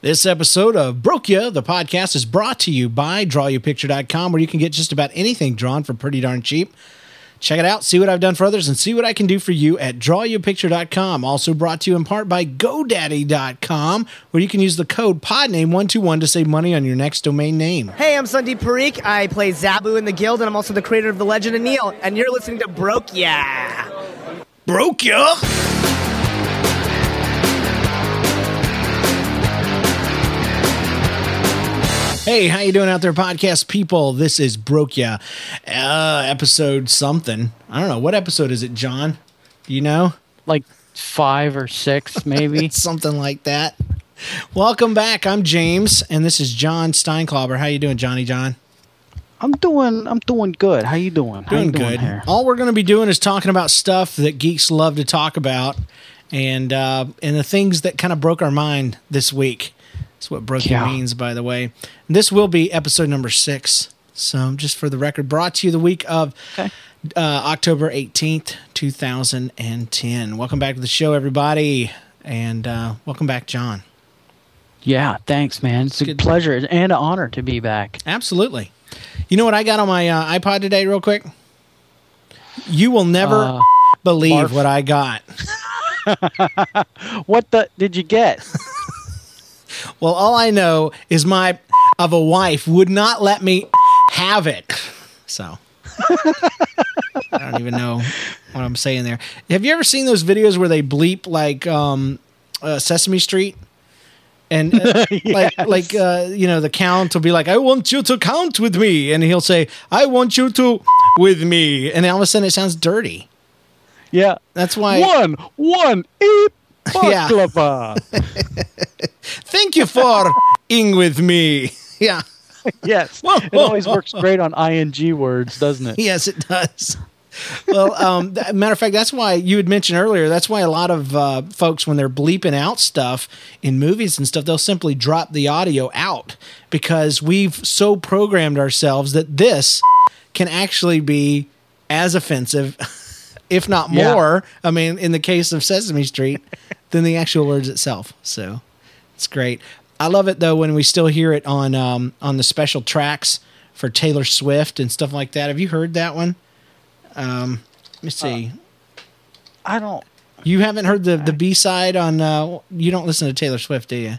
This episode of Broke Ya, the podcast, is brought to you by DrawYouPicture.com, where you can get just about anything drawn for pretty darn cheap. Check it out, see what I've done for others, and see what I can do for you at DrawYouPicture.com. Also brought to you in part by GoDaddy.com, where you can use the code PodName121 to save money on your next domain name. Hey, I'm Sandeep Parikh. I play Zaboo in the Guild, and I'm also the creator of The Legend of Neil. And you're listening to Broke Ya. Broke Ya! Hey, how you doing out there, podcast people? This is Broke Ya, uh, episode something. I don't know what episode is it, John. Do you know? like five or six, maybe. something like that. Welcome back. I'm James, and this is John Steinklauber. How you doing, Johnny John? I'm doing. I'm doing good. How you doing? How Doing you doing good. here? All we're going to be doing is talking about stuff that geeks love to talk about, and uh, and the things that kind of broke our mind this week. That's what broke Yeah. means, by the way. This will be episode number six. So, just for the record, brought to you the week of Okay. uh, October 18th, 2010. Welcome back to the show, everybody. And uh, welcome back, John. Yeah. Thanks, man. It's a Good. pleasure and an honor to be back. Absolutely. You know what I got on my uh, iPod today, real quick? You will never Uh, believe barf. what I got. What the did you get? Well, all I know is my of a wife would not let me have it. So I don't even know what I'm saying there. Have you ever seen those videos where they bleep like um, uh, Sesame Street? And uh, like, like uh, you know, the count will be like, "I want you to count with me," and he'll say, "I want you to with me," and all of a sudden it sounds dirty. Yeah. That's why. One, one, eep. baklava. Thank you for ing with me. Yeah. yes. Whoa, It always works great on ing words, doesn't it? Yes, it does. well, um, th- matter of fact, that's why you had mentioned earlier. That's why a lot of uh, folks, when they're bleeping out stuff in movies and stuff, they'll simply drop the audio out because we've so programmed ourselves that this can actually be as offensive, if not Yeah. more. I mean, in the case of Sesame Street, than the actual words itself. So it's great. I love it though when we still hear it on um, on the special tracks for Taylor Swift and stuff like that. Have you heard that one? Um, let me see. I don't. you haven't heard the the B side on. Uh, you don't listen to Taylor Swift, do you?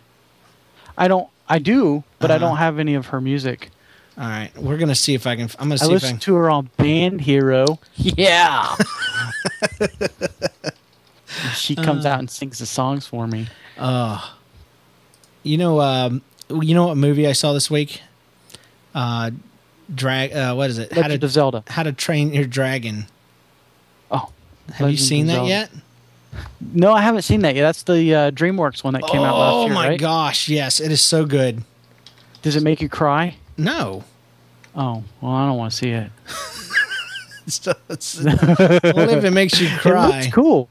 I don't. I do, but I Uh-huh. don't have any of her music. All right, we're gonna see if I can. I'm gonna I see if I listened can. to her on Band Hero. Yeah. she comes Uh. out and sings the songs for me. You know, um, you know what movie I saw this week? Uh, drag. Uh, what is it? How Legend to of Zelda. How to Train Your Dragon. Oh, Have you seen that Zelda. yet? No, I haven't seen that yet. That's the uh, DreamWorks one that came out last year. oh my right? gosh! Yes, it is so good. Does it make you cry? No, Oh, well, I don't want to see it. It's- it's- only if it makes you cry. looks cool.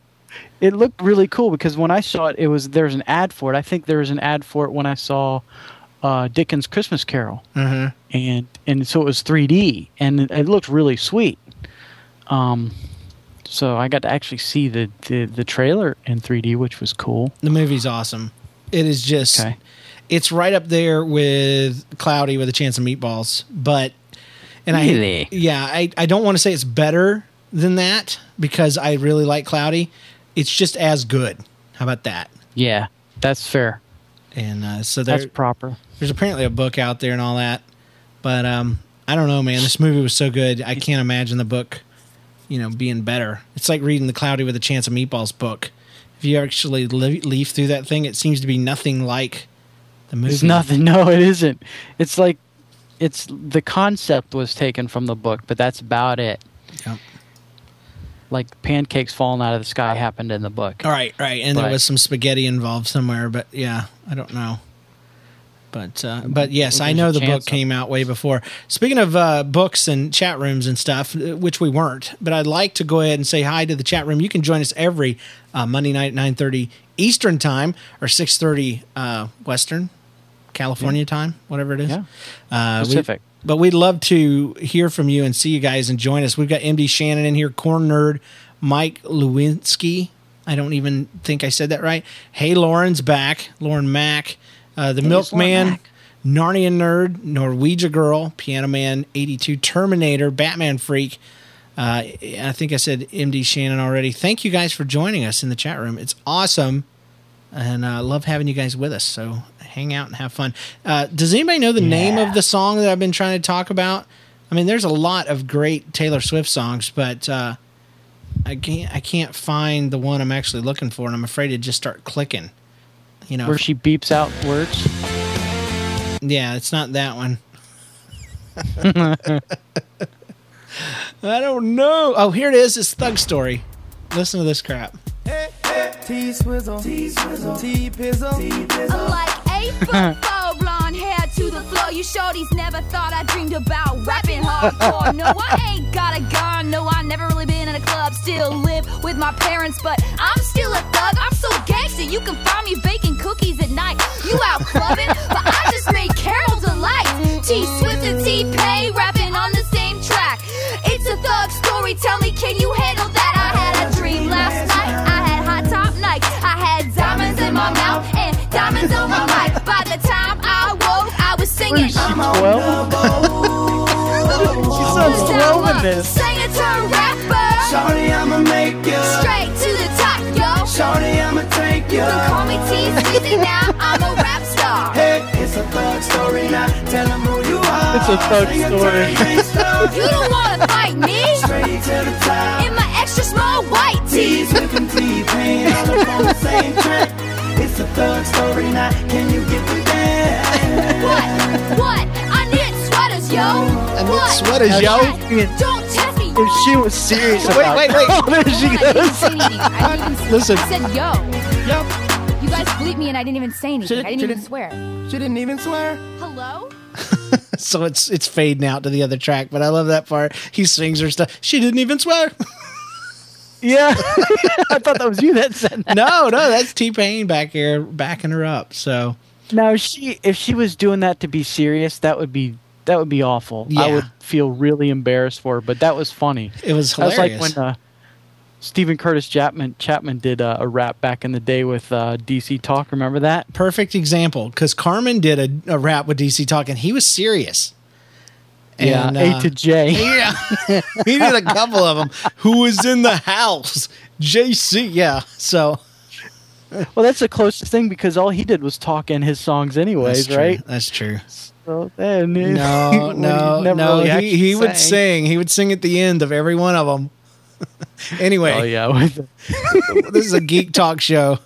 It looked really cool because when I saw it, it was there's an ad for it. I think there was an ad for it when I saw uh, Dickens' Christmas Carol, Mhm. and and so it was 3D, and it, it looked really sweet. Um, so I got to actually see the, the the trailer in 3D, which was cool. The movie's awesome. It is just. Okay. It's right up there with Cloudy with a Chance of Meatballs, but and Really? I yeah I I don't want to say it's better than that because I really like Cloudy. It's just as good. How about that? Yeah, that's fair. And uh, so there, That's proper. there's apparently a book out there and all that, but um, I don't know, man. This movie was so good. I can't imagine the book, you know, being better. It's like reading the Cloudy with a Chance of Meatballs book. If you actually le- leaf through that thing, it seems to be nothing like the movie. It's nothing. No, it isn't. It's like it's the concept was taken from the book, but that's about it. Yep. Like pancakes falling out of the sky happened in the book. All right, right, and there was some spaghetti involved somewhere, but yeah, I don't know. But uh, but yes, I know the book came out way before. Speaking of uh, books and chat rooms and stuff, uh, which we weren't, but I'd like to go ahead and say hi to the chat room. You can join us every uh, Monday night at nine thirty Eastern time or six thirty uh, Western California time, whatever it is. Yeah. Uh, we- Pacific. But we'd love to hear from you and see you guys and join us. We've got MD Shannon in here, Corn Nerd, Mike Lewinsky. I don't even think I said that right. Hey, Lauren's back. Lauren Mack. Uh, the Hey, Milkman. Narnia Nerd, Norwegia Girl, Piano Man 82, Terminator, Batman Freak. Uh, I think I said MD Shannon already. Thank you guys for joining us in the chat room. It's awesome. And I uh, love having you guys with us. So hang out and have fun. Uh, does anybody know the name of the song that I've been trying to talk about? I mean, there's a lot of great Taylor Swift songs, but uh, I can't I can't find the one I'm actually looking for, and I'm afraid to just start clicking. You know, Where she beeps out words. yeah, it's not that one. I don't know. Oh, here it is. It's Thug Story. Listen to this crap. T Swizzle, T Swizzle, T Pizzle, T Pizzle. Like eight foot four, blonde hair to the floor. You shorties never thought I dreamed about rapping hardcore. No, I ain't got a gun. No, I never really been in a club. Still live with my parents, but I'm still a thug. I'm so gangster. You can find me baking cookies at night. You out clubbing, but I just made Carol delight. T Swift and T Pay rapping on the same track. It's a thug story. Tell me, can you handle that? I had a dream last night. My mouth and diamonds on my mic. By the time I woke, I was singing. She's uh-huh. 12. She sounds 12 in this. Sing it to a rapper. Shorty, I'ma make ya. Straight to the top, yo. Shorty, I'ma take You can call me T Sweezy now. I'm a rap star. Hey, it's a thug story now. Tell 'em who you are. It's a thug Sing story. You don't wanna fight me Straight to the top. in my extra small white tee. T's with them T-Pain all up on the same track. It's a thug story now. Can you get me there? What? What? I knit sweaters, yo. I knit sweaters, yo. Don't test me. If she was serious Wait, about wait, wait. Oh, there she I didn't goes. say anything. I didn't even Listen. I said yo. You guys bleep me and I didn't even say anything. Should've- I didn't even should've- swear. She didn't even swear. Hello? So it's it's fading out to the other track, but I love that part. He sings her stuff. She didn't even swear. Yeah. I thought that was you that said that. no, no, that's T Pain back here backing her up. So Now, if she if she was doing that to be serious, that would be that would be awful. I would feel really embarrassed for her. But that was funny. it was That was like when uh, Steven Curtis Chapman Chapman did uh, a rap back in the day with uh, DC Talk. Remember that? Perfect example because Carmen did a, a rap with DC Talk and he was serious. Yeah, A uh, to J. Yeah, he did a couple of them. Who was in the house? JC. Yeah. So Well, that's the closest thing because all he did was talk in his songs, anyways, that's right? That's true. So, then, No, when he no, no. really he actually he would sing. He would sing at the end of every one of them. anyway, Oh yeah, this is a geek talk show,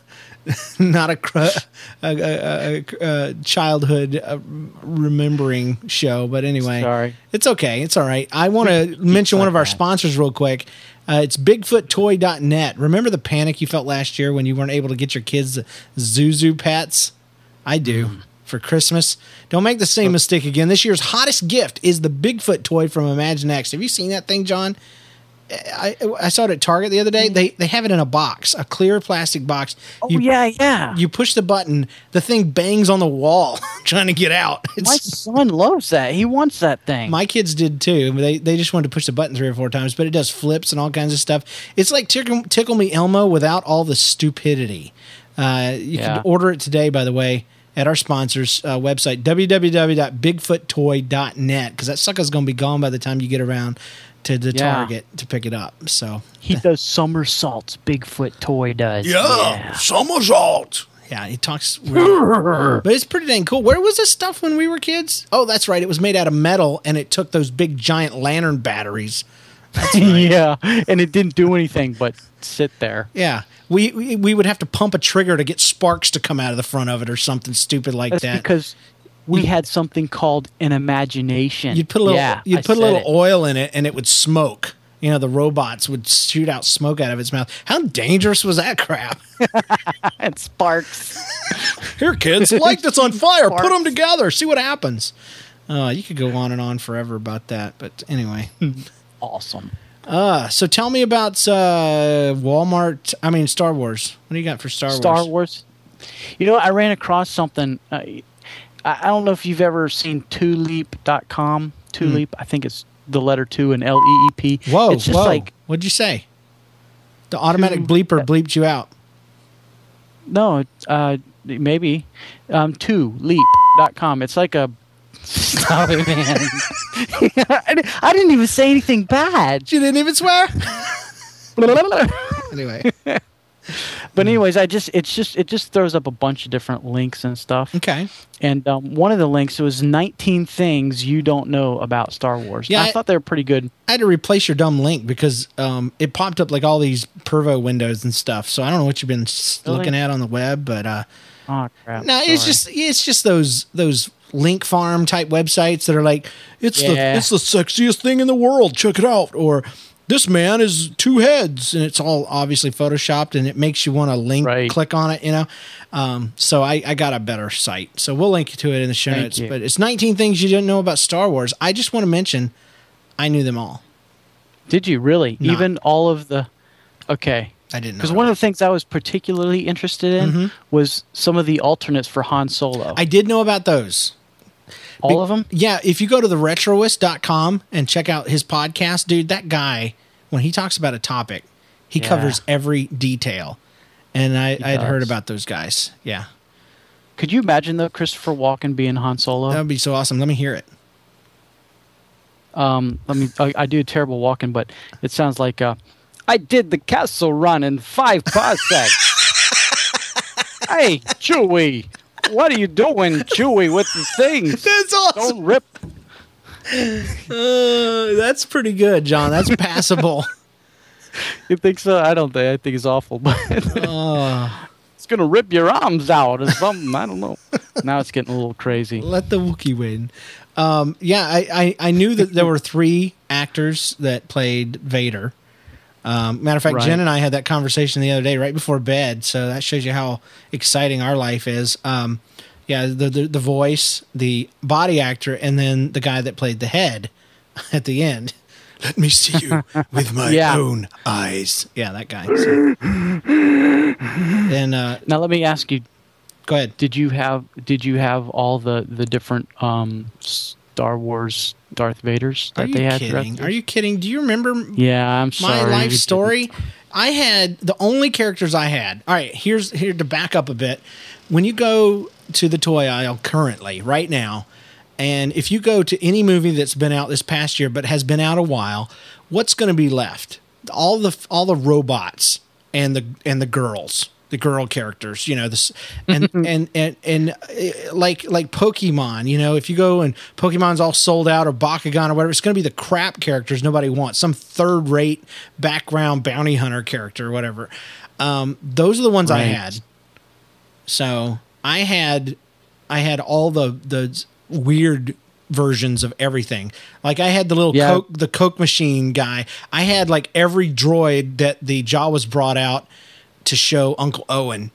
not a, cr- a, a, a, childhood uh, remembering show. But anyway, Sorry. it's okay. It's all right. I want to mention one of our sponsors real quick. Uh, it's BigfootToy.net. Remember the panic you felt last year when you weren't able to get your kids Zhu Zhu pets? I do. Mm. For Christmas, don't make the same mistake again. This year's hottest gift is the Bigfoot toy from Imaginext. Have you seen that thing, John? I, I saw it at Target the other day. They they have it in a box, a clear plastic box. oh you, yeah, yeah. you push the button, the thing bangs on the wall trying to get out. My son loves that. He wants that thing. my kids did too. They they just wanted to push the button three or four times, but it does flips and all kinds of stuff. It's like Tickle, Tickle Me Elmo without all the stupidity. Uh, you Yeah. can order it today, by the way, at our sponsors' uh, website www.bigfoottoy.net because that sucker's going to be gone by the time you get around to the Yeah. Target to pick it up. So he does somersaults. Bigfoot toy does. Yeah. Somersault. Yeah, he talks weird. but it's pretty dang cool. Where was this stuff when we were kids? Oh, that's right. It was made out of metal and it took those big giant lantern batteries. yeah, and it didn't do anything but sit there. Yeah. We, we we would have to pump a trigger to get sparks to come out of the front of it or something stupid like That's that. because we had something called an imagination. you'd put a little Yeah, you'd I put a little it. oil in it and it would smoke. You know, the robots would shoot out smoke out of its mouth. How dangerous was that crap? it sparks. Here, kids, light this on fire. Put them together. See what happens. Uh, you could go on and on forever about that, but anyway. awesome. Uh, so tell me about uh, Walmart. I mean, Star Wars. What do you got for Star, Star Wars? Star Wars. You know, I ran across something. Uh, I, I don't know if you've ever seen Tuleep.com. Tulip, I think it's the letter two and L E E P. Whoa, it's just whoa. like What'd you say? The automatic Two- bleeper bleeped you out. no, uh, maybe um, two leap.com. It's like a stop it, man. I I didn't even say anything bad. You didn't even swear. anyway, But anyways, I just it's just it just throws up a bunch of different links and stuff. okay. And um, one of the links was 19 things you don't know about Star Wars. Yeah, I, I- thought they were pretty good. I had to replace your dumb link because um, it popped up like all these Pervo windows and stuff. So I don't know what you've been Really? looking at on the web, but uh, Oh crap! no, it's just it's just those those link farm type websites that are like it's the it's the sexiest thing in the world. Check it out. Or this man is two heads, and it's all obviously photoshopped, and it makes you want to link Right. click on it. You know. Um, so I, I got a better site. So we'll link to it in the show Thank notes. you. But it's 19 things you didn't know about Star Wars. I just want to mention, I knew them all. Did you really? No. Even all of the Okay. I didn't know. Because one of the things I was particularly interested in was some of the alternates for Han Solo. Mm-hmm. I did know about those. All of them? Yeah, if you go to the retroist.com and check out his podcast, dude, that guy, when he talks about a topic, he Yeah. covers every detail. And I, He I'd heard about those guys. Yeah. Could you imagine though Christopher Walken being Han Solo? That would be so awesome. Let me hear it. Um, I mean, I, I do a terrible Walken, but it sounds like uh, I did the Kessel Run in five parsecs. hey, Chewie, what are you doing, Chewie, with the things? That's awesome. Don't rip. Uh, that's pretty good, John. That's passable. You think so? I don't think. I think it's awful, but oh, it's gonna rip your arms out or something. I don't know. Now it's getting a little crazy. let the Wookiee win. Um, yeah, I, I, I knew that there were three actors that played Vader. Um, matter of fact, Right. Jen and I had that conversation the other day right before bed, so that shows you how exciting our life is. Um, yeah, the, the the voice, the body actor, and then the guy that played the head at the end. Let me see you with my Yeah. own eyes. Yeah, that guy. So- and uh, Now let me ask you: go ahead. Did you have Did you have all the the different um, Star Wars Darth Vaders that they had? kidding? Are you kidding? Do you remember Yeah, I'm sorry. my life story i had the only characters i had all right here's here to back up a bit when you go to the toy aisle currently right now and if you go to any movie that's been out this past year but has been out a while what's going to be left all the all the robots and the and the girls the girl characters you know this and and and and uh, like like pokemon you know if you go and pokemon's all sold out or bakugan or whatever it's going to be the crap characters nobody wants. Some third rate background bounty hunter character or whatever. Um, those are the ones i had. So i had i had all the the weird versions of everything. Like i had the little Yeah. coke the coke machine guy. I had like every droid that the jawas brought out to show uncle owen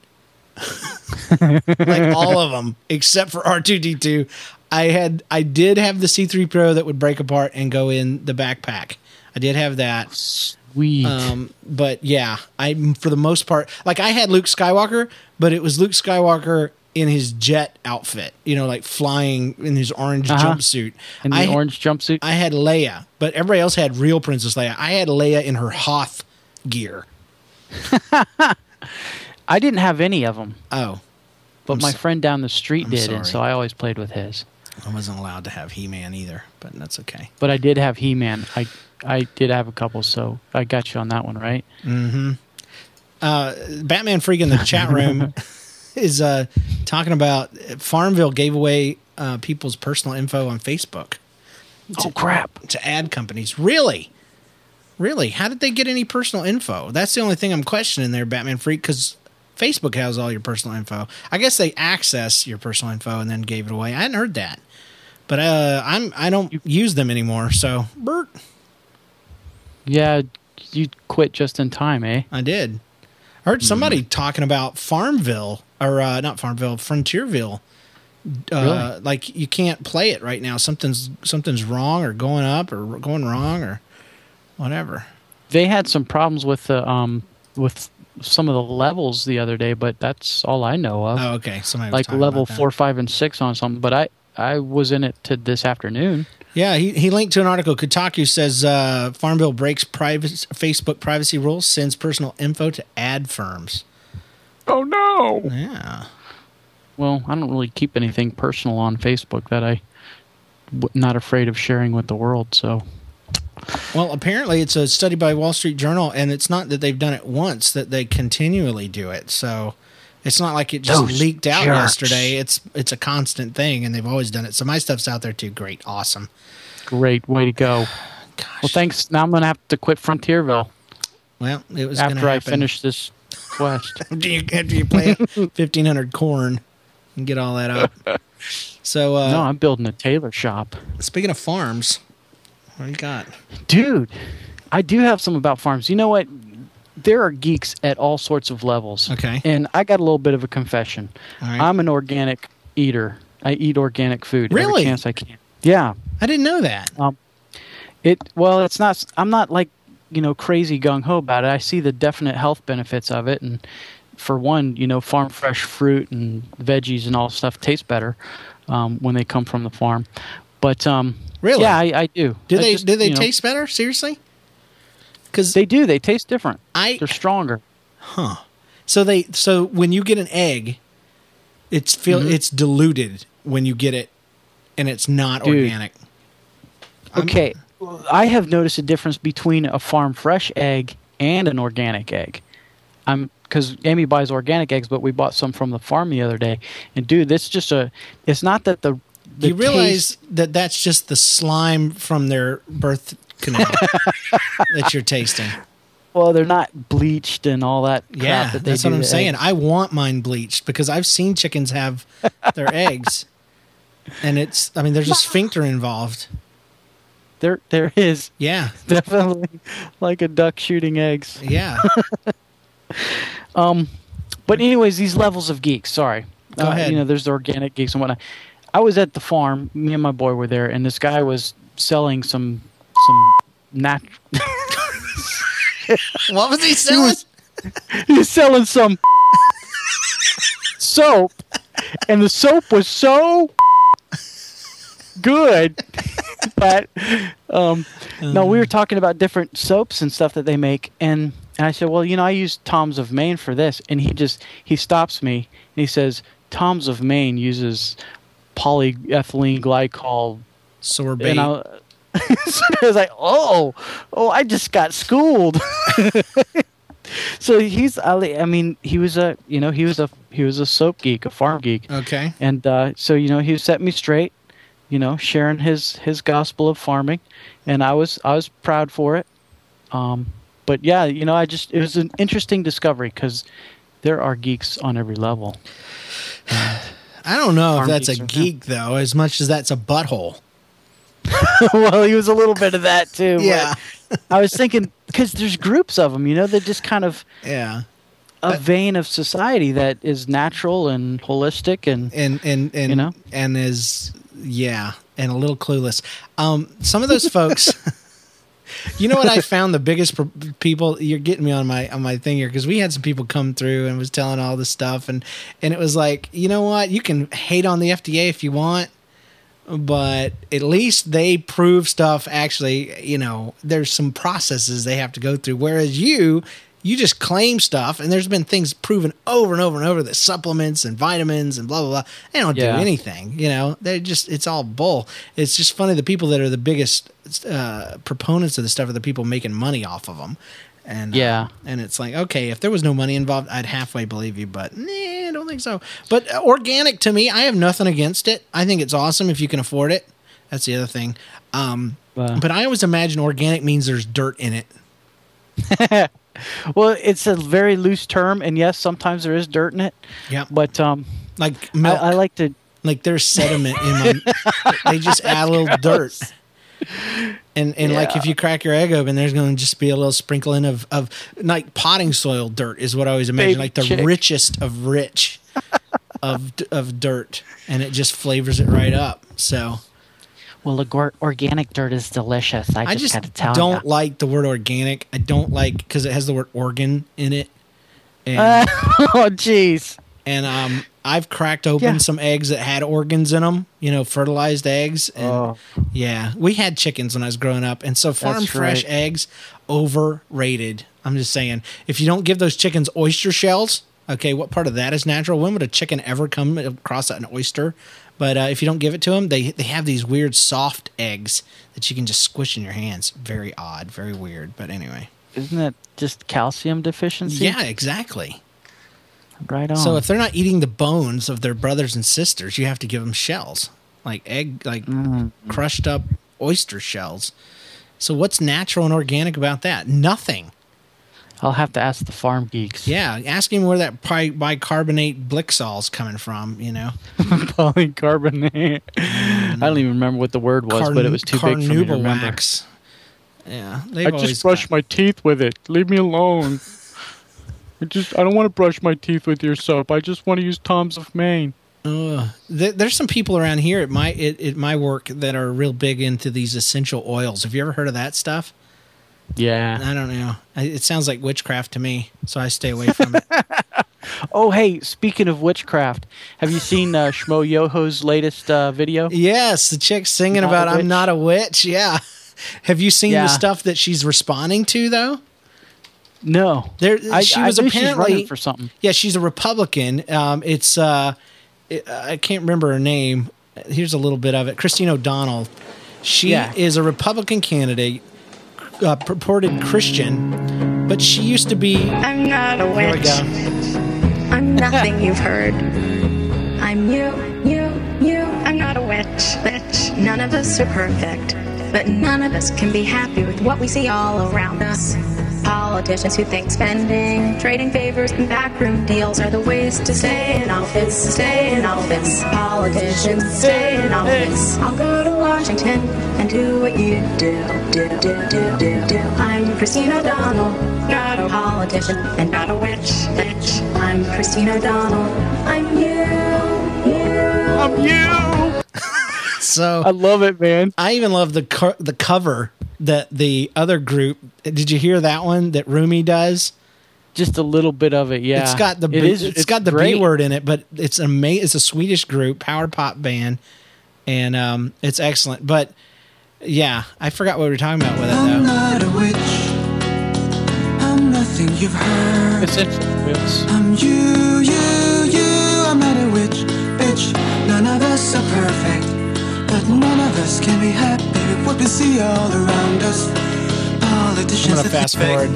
like all of them except for r2d2 i had i did have the c3po that would break apart and go in the backpack i did have that Sweet. um, but yeah, I for the most part, like I had Luke Skywalker, but it was Luke Skywalker in his jet outfit, you know, like flying in his orange Uh-huh. jumpsuit. in the I, orange jumpsuit. I had Leia, but everybody else had real Princess Leia. I had Leia in her Hoth gear. I didn't have any of them, Oh, but I'm my so- friend down the street I'm did, and so. I always played with his. I wasn't allowed to have He Man either, but that's okay. But I did have He Man. I I did have a couple, so I got you on that one, right? Mm-hmm. Uh, Batman Freak in the chat room is uh, talking about Farmville gave away uh, people's personal info on Facebook. Oh crap! to ad companies. Really? Really? How did they get any personal info? That's the only thing I'm questioning there, Batman Freak, because Facebook has all your personal info. I guess they access your personal info and then gave it away. I hadn't heard that, but uh, I'm I don't use them anymore. So, Bert, Yeah, you quit just in time, eh? I did. I heard somebody talking about Farmville or uh, not Farmville, Frontierville. Uh, Really? Like you can't play it right now. Something's something's wrong or going up or going wrong or whatever. They had some problems with the um with some of the levels the other day, but that's all I know of. Oh, okay. Somebody like talking level about that. four, five, and six on something. But I I was in it to this afternoon. Yeah, he, he linked to an article. Kotaku says uh, Farmville breaks private Facebook privacy rules, sends personal info to ad firms. Oh no! Yeah. well, I don't really keep anything personal on Facebook that I w- not afraid of sharing with the world. So Well, apparently it's a study by Wall Street Journal, and it's not that they've done it once; that they continually do it. So it's not like it just Those leaked out jerks. yesterday. It's it's a constant thing, and they've always done it. So my stuff's out there too. Great, awesome. great way to go. Gosh. Well, thanks. Now I'm gonna have to quit Frontierville Well, it was after I happen. finish this quest. after you after you play fifteen hundred corn and get all that up. So uh, no, I'm building a tailor shop. speaking of farms, what do you got? Dude, I do have some about farms. You know what? There are geeks at all sorts of levels. Okay. And I got a little bit of a confession. Right. I'm an organic eater. I eat organic food Really? every chance I can. Yeah. I didn't know that. It well, it's not I'm not like, you know, crazy gung ho about it. I see the definite health benefits of it and for one, you know, farm fresh fruit and veggies and all stuff taste better um, when they come from the farm. But um Really? Yeah, I, I do. Do I they just, do they you know, taste better? Seriously? Because They do. They taste different. I They're stronger. Huh. So they so when you get an egg, it's feel Mm-hmm. it's diluted when you get it, and it's not Dude. organic. I'm- Okay, I have noticed a difference between a farm fresh egg and an organic egg. I'm because Amy buys organic eggs, but we bought some from the farm the other day, and dude, this just a. It's not that the. The you realize taste- that that's just the slime from their birth canal that you're tasting. well, they're not bleached and all that. Crap Yeah, that they that's do what I'm saying. eggs. I want mine bleached because I've seen chickens have their eggs, and it's. I mean, there's a sphincter involved. There, there is Yeah, definitely like a duck shooting eggs. yeah. Um, but anyways, these levels of geeks. Sorry, Uh, Go ahead. You know, there's the organic geeks and whatnot. I was at the farm. Me and my boy were there, and this guy was selling some some nat. what was he selling? He was selling some soap, and the soap was so good that um, no, we were talking about different soaps and stuff that they make, and, and I said, well, you know, I use Tom's of Maine for this, and he just he stops me and he says, Tom's of Maine uses polyethylene glycol Sorbet. and I, so I was like, "Oh, oh, I just got schooled." so he's, I I mean, he was a, you know, he was a, he was a soap geek, a farm geek, okay. and uh, so you know, he set me straight, you know, sharing his his gospel of farming, and I was I was proud for it. Um, but yeah, you know, I just it was an interesting discovery because there are geeks on every level. I don't know if that's a geeks are- geek though, as much as that's a butthole. well, he was a little bit of that too. Yeah. I was thinking because there's groups of them, you know, that just kind of Yeah. a vein of society that is natural and holistic and and and and You know? and is yeah and a little clueless um some of those folks you know what i found the biggest pro- people you're getting me on my on my thing here because we had some people come through and was telling all this stuff and and it was like you know what? You can hate on the fda if you want but at least they prove stuff actually you know there's some processes they have to go through whereas you you just claim stuff and there's been things proven over and over and over that supplements and vitamins and blah blah blah. They don't Yeah. do anything you know? They're just it's all bull. It's just funny the people that are the biggest uh, proponents of the stuff are the people making money off of them and uh, Yeah. and it's like okay if there was no money involved i'd halfway believe you but nah, i don't think so. But uh, organic to me i have nothing against it. I think it's awesome if you can afford it. That's the other thing. Um, Uh. but i always imagine organic means there's dirt in it well, it's a very loose term, and yes, sometimes there is dirt in it. yeah But um, like I, milk I like to. like there's sediment in my they just add a little dirt and and like if you crack your egg open there's going to just be a little sprinkling of of like potting soil dirt is what i always imagine Baby like the chick. richest of rich of of dirt and it just flavors it right up so Well, organic dirt is delicious. I, i just I don't like the word organic i don't like because it has the word organ in it and oh, jeez. and um I've cracked open Yeah. some eggs that had organs in them, you know, fertilized eggs. And Oh. yeah, we had chickens when I was growing up, and so farm That's fresh right. eggs overrated. I'm just saying, if you don't give those chickens oyster shells, Okay, what part of that is natural? When would a chicken ever come across an oyster? But uh, if you don't give it to them, they they have these weird soft eggs that you can just squish in your hands. Very odd, very weird. But anyway, Isn't that just calcium deficiency? yeah, exactly. Right on. So if they're not eating the bones of their brothers and sisters, you have to give them shells, like egg, like crushed up oyster shells. So what's natural and organic about that? Nothing. I'll have to ask the farm geeks. Yeah, ask him where that pi- bicarbonate Blixol's coming from. You know, Polycarbonate. I don't even remember what the word was, but it was too big for me to remember. Carnubulax. Yeah, I just brush got- my teeth with it. Leave me alone. I just I don't want to brush my teeth with your soap. I just want to use Tom's of Maine. Ugh. There- There's some people around here at my at, at my work that are real big into these essential oils. Have you ever heard of that stuff? Yeah. I don't know. It sounds like witchcraft to me, so I stay away from it. Oh, hey, speaking of witchcraft, have you seen uh, Schmoyoho's latest uh, video? yes, the chick singing Not about "I'm not a witch." Yeah. Have you seen Yeah. the stuff that she's responding to though? No. There, I, she was apparently for something. Yeah, she's a Republican. Um, it's uh, it, I can't remember her name. Here's a little bit of it. Christine O'Donnell. She Yeah. is a Republican candidate, uh, purported Christian, but she used to be. I'm not a witch. go. I'm nothing you've heard. I'm you, you, you. I'm not a witch, bitch. None of us are perfect, but none of us can be happy with what we see all around us. Politicians who think spending, trading favors, and backroom deals are the ways to stay in office. Stay in office. Politicians stay in office. I'll go to Washington and do what you do. Do, do, do, do, do. I'm Christine O'Donnell, not a politician and not a witch. Bitch. I'm Christine O'Donnell. I'm you, you. I'm you. So I love it, man. I even love the co- the cover that the other group. Did you hear that one that Rumi does? Just a little bit of it, yeah. It's got the It B, is- it's got the B great. word in it, but it's amazing. It's a Swedish group, power pop band, and um, it's excellent. But yeah, I forgot what we were talking about with it I'm though. not a witch. I'm nothing you've heard. Essentially, yes. I'm you, you, you. I'm not a witch, bitch. None of us are perfect, but none of us can be happy with what we see all around us. I'm Politicians gonna are fast forward.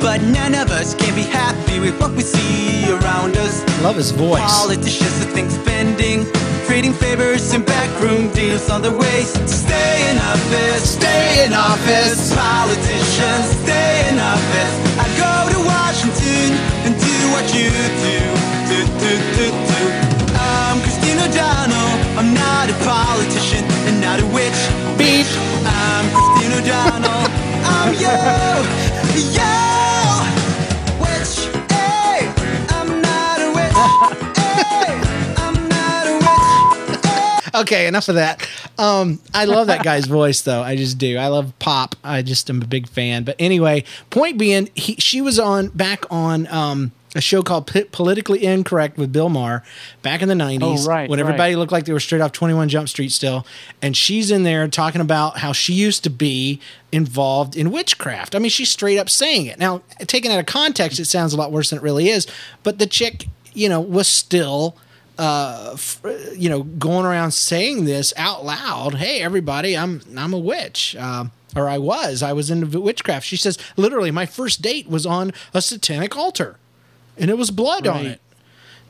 but none of us can be happy with what we see around us. Love his voice. Politicians that think spending, trading favors and backroom deals are the ways to stay in office. Stay in office. Politicians, stay in office. I go to Washington and do what you do, a politician and not a witch. Beep. I'm Christine O'Donnell. I'm you. You. Witch. Hey. I'm not a witch. hey. I'm not a witch. Okay, enough of that. Um, I love that guy's voice, though. I just do. I love pop. I just am a big fan. But anyway, point being, he, she was on back on um, a show called P- Politically Incorrect with Bill Maher back in the nineties, Oh, right, when right. everybody looked like they were straight off Twenty One Jump Street still. And she's in there talking about how she used to be involved in witchcraft. I mean, she's straight up saying it. Now, taken out of context, it sounds a lot worse than it really is. But the chick, you know, was still uh, f- you know, going around saying this out loud. Hey, everybody, I'm I'm a witch, um, or I was. I was into witchcraft. She says, literally, my first date was on a satanic altar, and it was blood on it.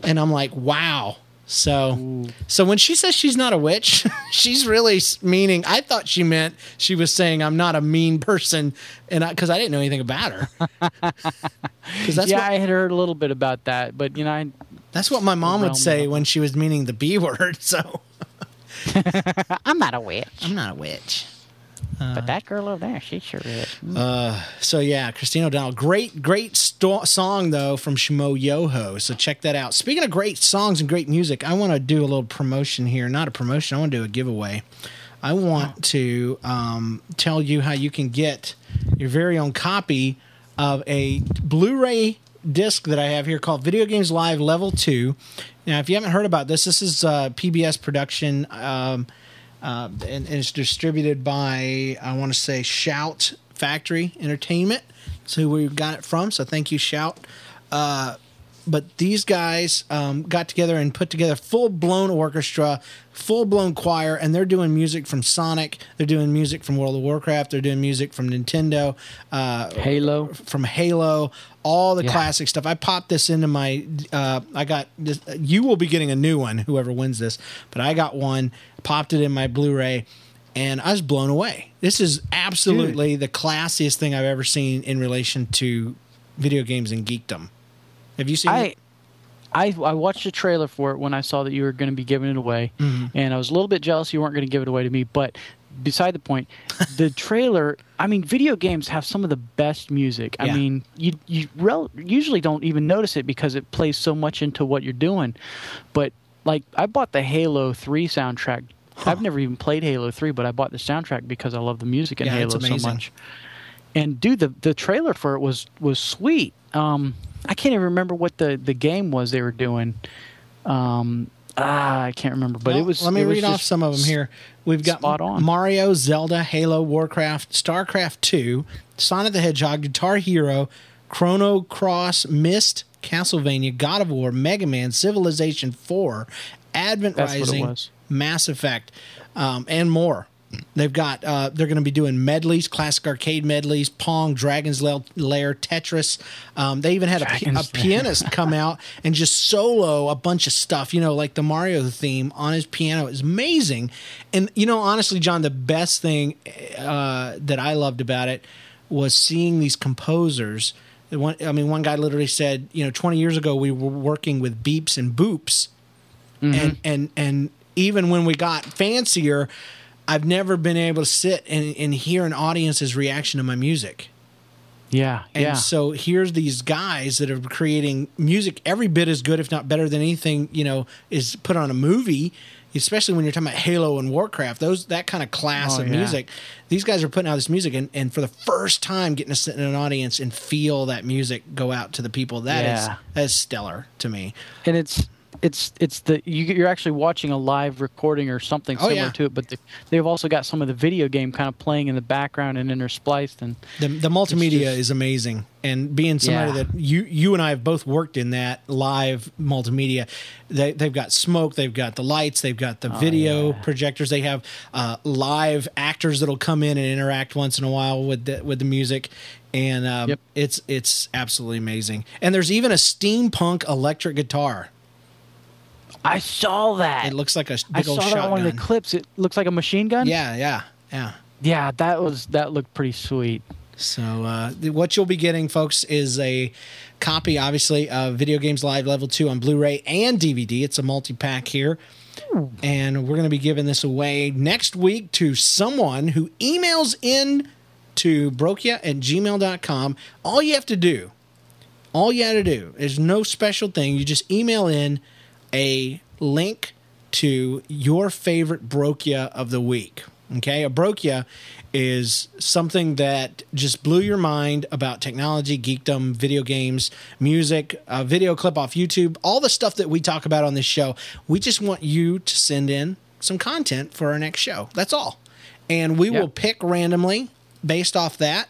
And I'm like, wow. So, so when she says she's not a witch, she's really meaning. I thought she meant she was saying I'm not a mean person, and because I, didn't know anything about her. That's yeah, what I had heard a little bit about that, but you know, I, that's what my mom would say when she was meaning the B word. So. I'm not a witch, I'm not a witch. But that girl over there, she sure is. So yeah, Christine O'Donnell, great, great sto- song though from Schmoyoho. So check that out. Speaking of great songs and great music, I want to do a little promotion here. Not a promotion. I want to do a giveaway. I want to um, tell you how you can get your very own copy of a Blu-ray disc that I have here called Video Games Live Level Two. Now, if you haven't heard about this, this is uh, PBS production. Um, uh, and, and it's distributed by I want to say Shout Factory Entertainment. That's who we got it from. So thank you, Shout. Uh, but these guys um, got together and put together full blown orchestra, full blown choir, and they're doing music from Sonic. They're doing music from World of Warcraft. They're doing music from Nintendo, uh, Halo. from Halo, all the Yeah. classic stuff. I popped this into my. Uh, I got this. You will be getting a new one, whoever wins this. But I got one, popped it in my Blu-ray, and I was blown away. This is absolutely the classiest thing I've ever seen in relation to video games and geekdom. Have you seen I, it? I I watched the trailer for it when I saw that you were going to be giving it away, Mm-hmm. and I was a little bit jealous you weren't going to give it away to me. But beside the point, the trailer. I mean, video games have some of the best music. Yeah. I mean, you you rel- usually don't even notice it because it plays so much into what you're doing. But like, I bought the Halo Three soundtrack. I've never even played Halo Three, but I bought the soundtrack because I love the music in Yeah, Halo so much. And dude, the the trailer for it was was sweet. Um, I can't even remember what the the game was they were doing. Um, ah, I can't remember, but Well, it was. Let me was read off some of them here. We've got. Mario, Zelda, Halo, Warcraft, StarCraft Two, Sonic the Hedgehog, Guitar Hero, Chrono Cross, Myst, Castlevania, God of War, Mega Man, Civilization Four, Advent That's Rising. Mass Effect, um, and more. They've got. Uh, they're going to be doing medleys, classic arcade medleys, Pong, Dragon's Lair, Tetris. Um, they even had a, a pianist come out and just solo a bunch of stuff. You know, like the Mario theme on his piano is amazing. And you know, honestly, John, the best thing uh, that I loved about it was seeing these composers. One, I mean, one guy literally said, you know, 20 years ago we were working with beeps and boops and and and even when we got fancier i've never been able to sit and, and hear an audience's reaction to my music yeah, and yeah. so here's these guys that are creating music every bit as good if not better than anything you know is put on a movie especially when you're talking about halo and warcraft those that kind of class Oh, of yeah. music these guys are putting out this music and, and for the first time getting to sit in an audience and feel that music go out to the people That is Yeah. that is stellar to me and it's it's it's the you, you're actually watching a live recording or something Oh, similar yeah. to it, but the, they've also got some of the video game kind of playing in the background and interspliced, and The, the multimedia just- is amazing, and being somebody Yeah. that you you and I have both worked in that live multimedia, they they've got smoke, they've got the lights, they've got the video Oh, yeah. projectors, they have uh, live actors that'll come in and interact once in a while with the with the music, and um, Yep. it's it's absolutely amazing. And there's even a steampunk electric guitar. I saw that. It looks like a I big saw old that on shotgun. one of the clips. It looks like a machine gun. yeah, yeah, yeah. yeah, that was that looked pretty sweet. So uh, what you'll be getting, folks, is a copy, obviously, of Video Games Live Level Two on Blu-ray and DVD. It's a multi-pack here, and we're going to be giving this away next week to someone who emails in to brokia at gmail.com. All you have to do, all you have to do, is no special thing. You just email in a link to your favorite brokia of the week. Okay, a brokia is something that just blew your mind about technology, geekdom, video games, music, a video clip off YouTube, all the stuff that we talk about on this show. We just want you to send in some content for our next show. That's all. And we Yeah. will pick randomly based off that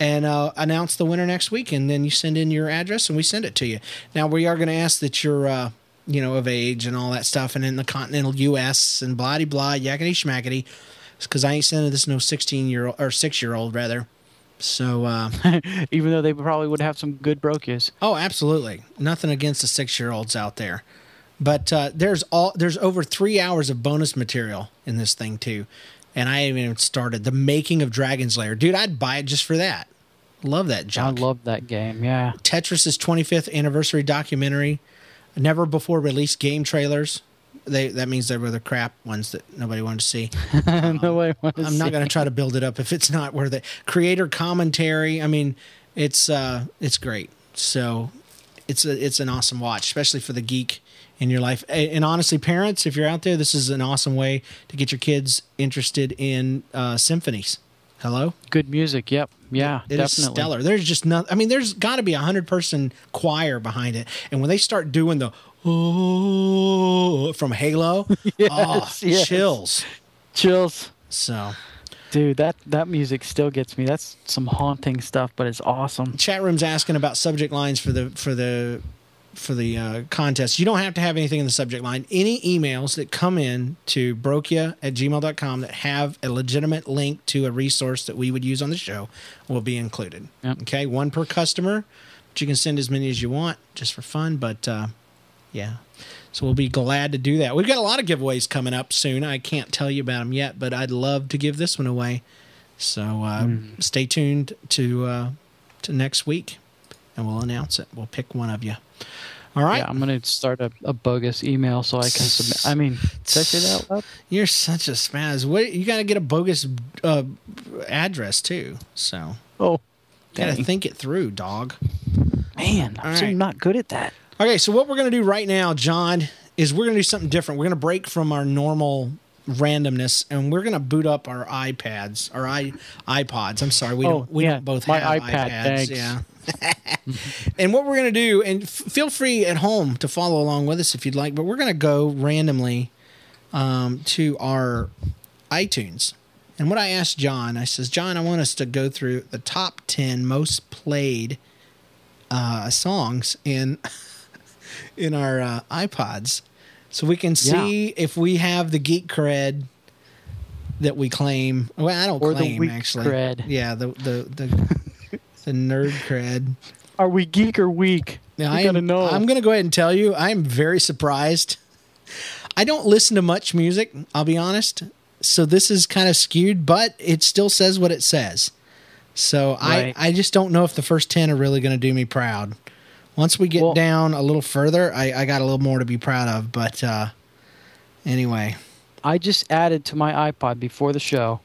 and uh, announce the winner next week. And then you send in your address and we send it to you. Now, we are going to ask that you're, uh, you know, of age and all that stuff and in the continental U.S. and blah, blah, yakety schmackety. Because I ain't sending this no 16 year old or six year old, rather. So, uh, Even though they probably would have some good brokies. oh, absolutely. Nothing against the six year olds out there. But uh, there's all there's over three hours of bonus material in this thing too, and I haven't even started the making of Dragon's Lair, dude. I'd buy it just for that. Love that John. I love that game. Yeah. Tetris's 25th anniversary documentary, never before released game trailers. They that means they were the crap ones that nobody wanted to see. no way. I wanna I'm not going to try to build it up if it's not worth it. Creator commentary. I mean, it's uh, it's great. So it's a, it's an awesome watch, especially for the geek in your life. And honestly, parents, if you're out there, this is an awesome way to get your kids interested in uh, symphonies. Hello. Good music. Yep. Yeah. It is definitely. stellar. There's just not. I mean, there's got to be a hundred person choir behind it, and when they start doing the oh from Halo, oh, yes. chills. Chills. So, Dude, that that music still gets me. That's some haunting stuff, but it's awesome. chat room's asking about subject lines for the for the for the uh, contest. You don't have to have anything in the subject line. Any emails that come in to brokia at gmail.com that have a legitimate link to a resource that we would use on the show will be included. Yep. Okay, one per customer, but you can send as many as you want just for fun. But uh, yeah, so we'll be glad to do that. We've got a lot of giveaways coming up soon. I can't tell you about them yet, but I'd love to give this one away. So uh, stay tuned to uh, to next week, and we'll announce it. We'll pick one of you. All right. Yeah, I'm gonna start a, a bogus email so I can submit. I mean, did I say that out? You're such a spaz. What you got to get a bogus uh, address too. So Oh, got to think it through, dog. man, I'm All so not good at that. Okay, so what we're going to do right now, John, is we're going to do something different. We're going to break from our normal randomness, and we're going to boot up our iPads, our i iPods. I'm sorry, we Oh, don't we yeah, don't both my have iPad, iPads. thanks. Yeah. and what we're going to do, and f- feel free at home to follow along with us if you'd like, but we're going to go randomly um, to our iTunes. And what I asked John, I says, John, I want us to go through the top 10 most played uh, songs in in our uh, iPods, so we can see if we have the geek cred that we claim. Well, I don't Or the claim actually. cred. Yeah, the the the, the nerd cred. Are we geek or weak? Now, I gotta am, know. I'm going to go ahead and tell you, I'm very surprised. I don't listen to much music, I'll be honest. So this is kind of skewed, but it still says what it says. So Right. I, I just don't know if the first 10 are really going to do me proud. Once we get Well- down a little further, I, I got a little more to be proud of. But uh, anyway, I just added to my iPod before the show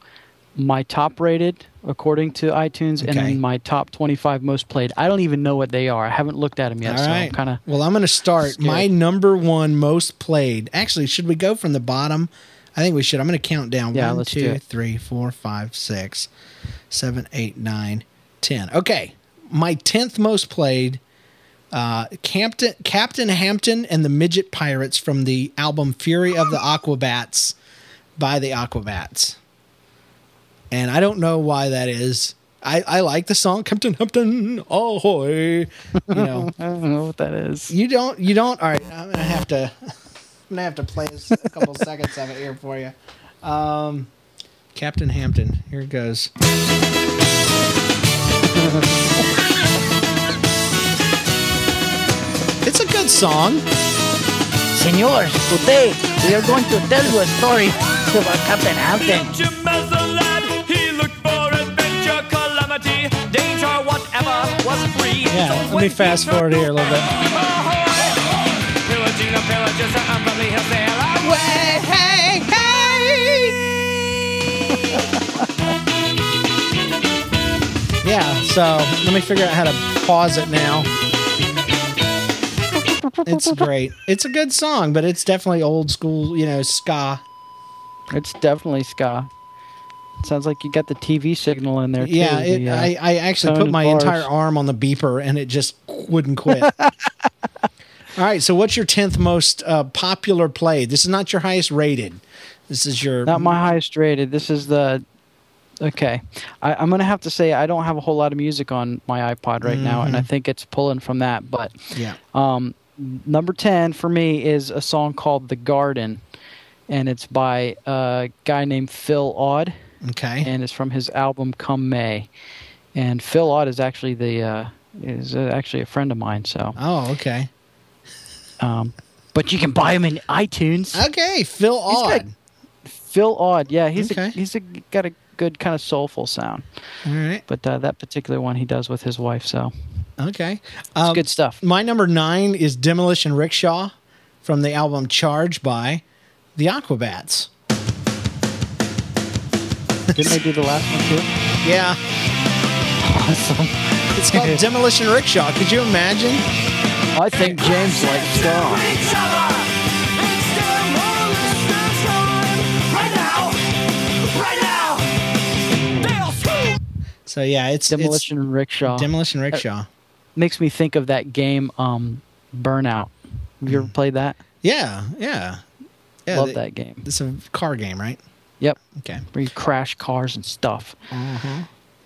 my top rated according to iTunes and Okay. then my top 25 most played. I don't even know what they are. I haven't looked at them yet, all so right. I'm kind of well, I'm going to start. scared. My number one most played. Actually, should we go from the bottom? I think we should. I'm going to count down. Yeah, One, let's do two, it. three, four, five, six, seven, eight, nine, ten. Okay, my tenth most played. Uh, Captain Captain Hampton and the Midget Pirates from the album Fury of the Aquabats by the Aquabats. And I don't know why that is. I, I like the song Captain Hampton, ahoy. You know, I don't know what that is. you don't. You don't. All right, I'm gonna have to. I'm gonna have to play a couple seconds of it here for you. Um, Captain Hampton. Here it goes. It's a good song. Senors, today we are going to tell you a story about Captain Hampton. He looked for adventure, calamity, danger, whatever was free. Yeah, So let me fast forward here a little bit. Pillaging the pillages of Amberley, he'll sail away. Hey, Yeah, so let me figure out how to pause it now. It's great. It's a good song, but it's definitely old school, you know, ska. It's definitely ska. Sounds like you got the TV signal in there too. Yeah, it, the, uh, I, I actually put my bars. entire arm on the beeper and it just wouldn't quit. All right, so what's your 10th most uh, popular play? This is not your highest rated. This is your. Not my highest rated. This is the. Okay, I, I'm gonna have to say I don't have a whole lot of music on my iPod right now, and I think it's pulling from that. But Yeah. um, number ten for me is a song called "The Garden," and it's by a guy named Phil Odd, Okay. and it's from his album "Come May." And Phil Odd is actually the uh, is uh, actually a friend of mine. So, oh, okay. um, but you can buy him in iTunes. Okay, Phil Odd. Phil Odd, yeah, he's Okay. a, he's a, got a good kind of soulful sound. All right. But uh, that particular one he does with his wife, so Okay. it's Um, good stuff. My number nine is Demolition Rickshaw from the album Charge by the Aquabats. Didn't they do the last one too? Yeah. Awesome. It's called Demolition Rickshaw. Could you imagine? I think James likes ska. So yeah, it's Demolition it's Rickshaw Demolition Rickshaw. makes me think of that game, um, Burnout. Have you ever played that? Yeah, yeah. Yeah, Love they- that game. It's a car game, right? Yep, Okay. where you crash cars and stuff. Uh-huh.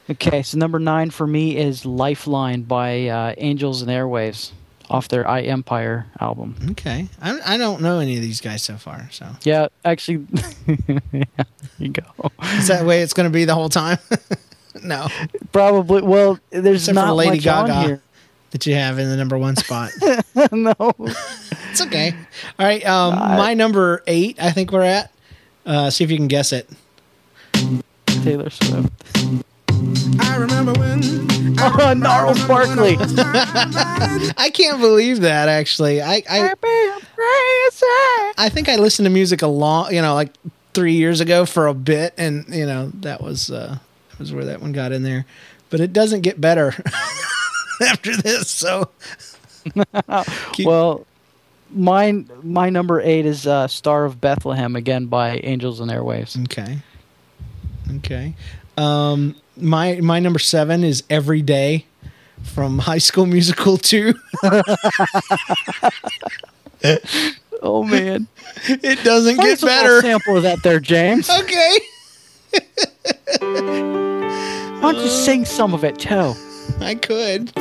Okay, so number nine for me is Lifeline by uh, Angels and Airwaves. off their I Empire album. Okay, I, I don't know any of these guys so far. So Yeah, actually, yeah, you go. is that way it's going to be the whole time? no, Probably. Well, there's except not for Lady much on Gaga here. that you have in the number one spot. no. it's okay. All right, um, my number eight. I think we're at. Uh, see if you can guess it. Taylor Swift. I remember when Oh, Gnarls Barkley. I can't believe that. Actually, I I, I think I listened to music a long, you know, like three years ago for a bit, and you know that was uh, was where that one got in there. But it doesn't get better after this. So Keep- Well, mine my number eight is uh, "Star of Bethlehem" again by Angels and Airwaves. okay, okay. Um, my my number seven is "Every Day" from High School Musical two. Oh man, it doesn't Play get better. Sample of that there, James. Okay, Why don't you sing some of it too? I could.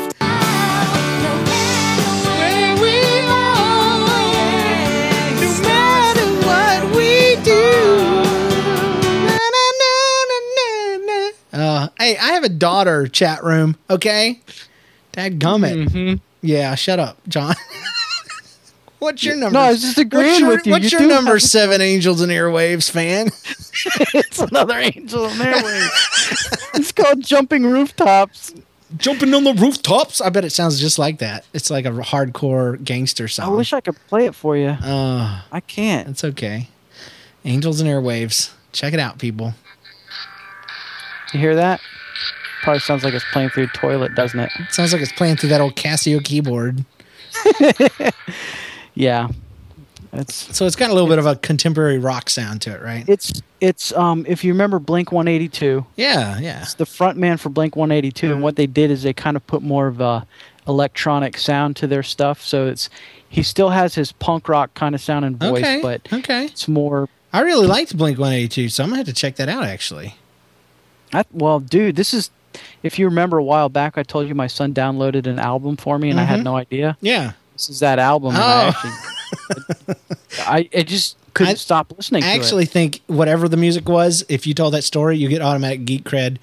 Uh, hey, I have a daughter chat room, okay? Dad gummit. Mm-hmm. Yeah, shut up, John. what's your number? No, I was just agreeing what's your, with you. What's You your number have- seven Angels and Airwaves fan? it's another Angel and Airwaves. it's called Jumping Rooftops. Jumping on the rooftops. I bet it sounds just like that. It's like a hardcore gangster song. I wish I could play it for you. Uh, I can't. it's okay. Angels and Airwaves. Check it out, people. You hear that? Probably sounds like it's playing through a toilet, doesn't it? Sounds like it's playing through that old Casio keyboard. Yeah. It's So it's got a little bit of a contemporary rock sound to it, right? it's it's um if you remember Blink 182, Yeah, yeah. it's the front man for Blink 182 and what they did is they kind of put more of a electronic sound to their stuff so it's he still has his punk rock kind of sound and voice Okay, but okay. it's more I really liked Blink 182, so I'm going to have to check that out, actually. I, well dude this is if you remember a while back I told you my son downloaded an album for me and I had no idea Yeah. This is that album and I. Oh. actually I, I just couldn't I- stop listening I actually it think whatever the music was, if you told that story, you get automatic geek cred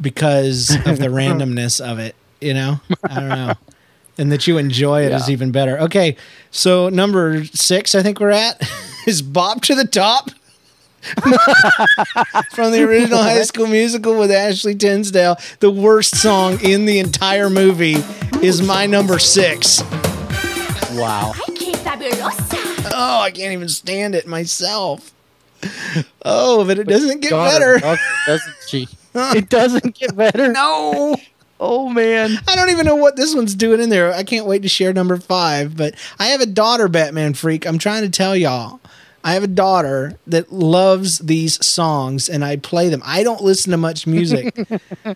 because of the randomness of it. You know, I don't know, and that you enjoy it is Yeah. even better. Okay, so number six, I think we're at is "Bop to the Top" from the original High School Musical with Ashley Tisdale. The worst song in the entire movie is my number six. Wow Oh, I can't even stand it myself. Oh, but it doesn't get God, better. it doesn't she it doesn't get better No. oh man I don't even know what this one's doing in there. I can't wait to share number five. But I have a daughter, Batman freak. I'm trying to tell y'all. I have a daughter that loves these songs and I play them. I don't listen to much music.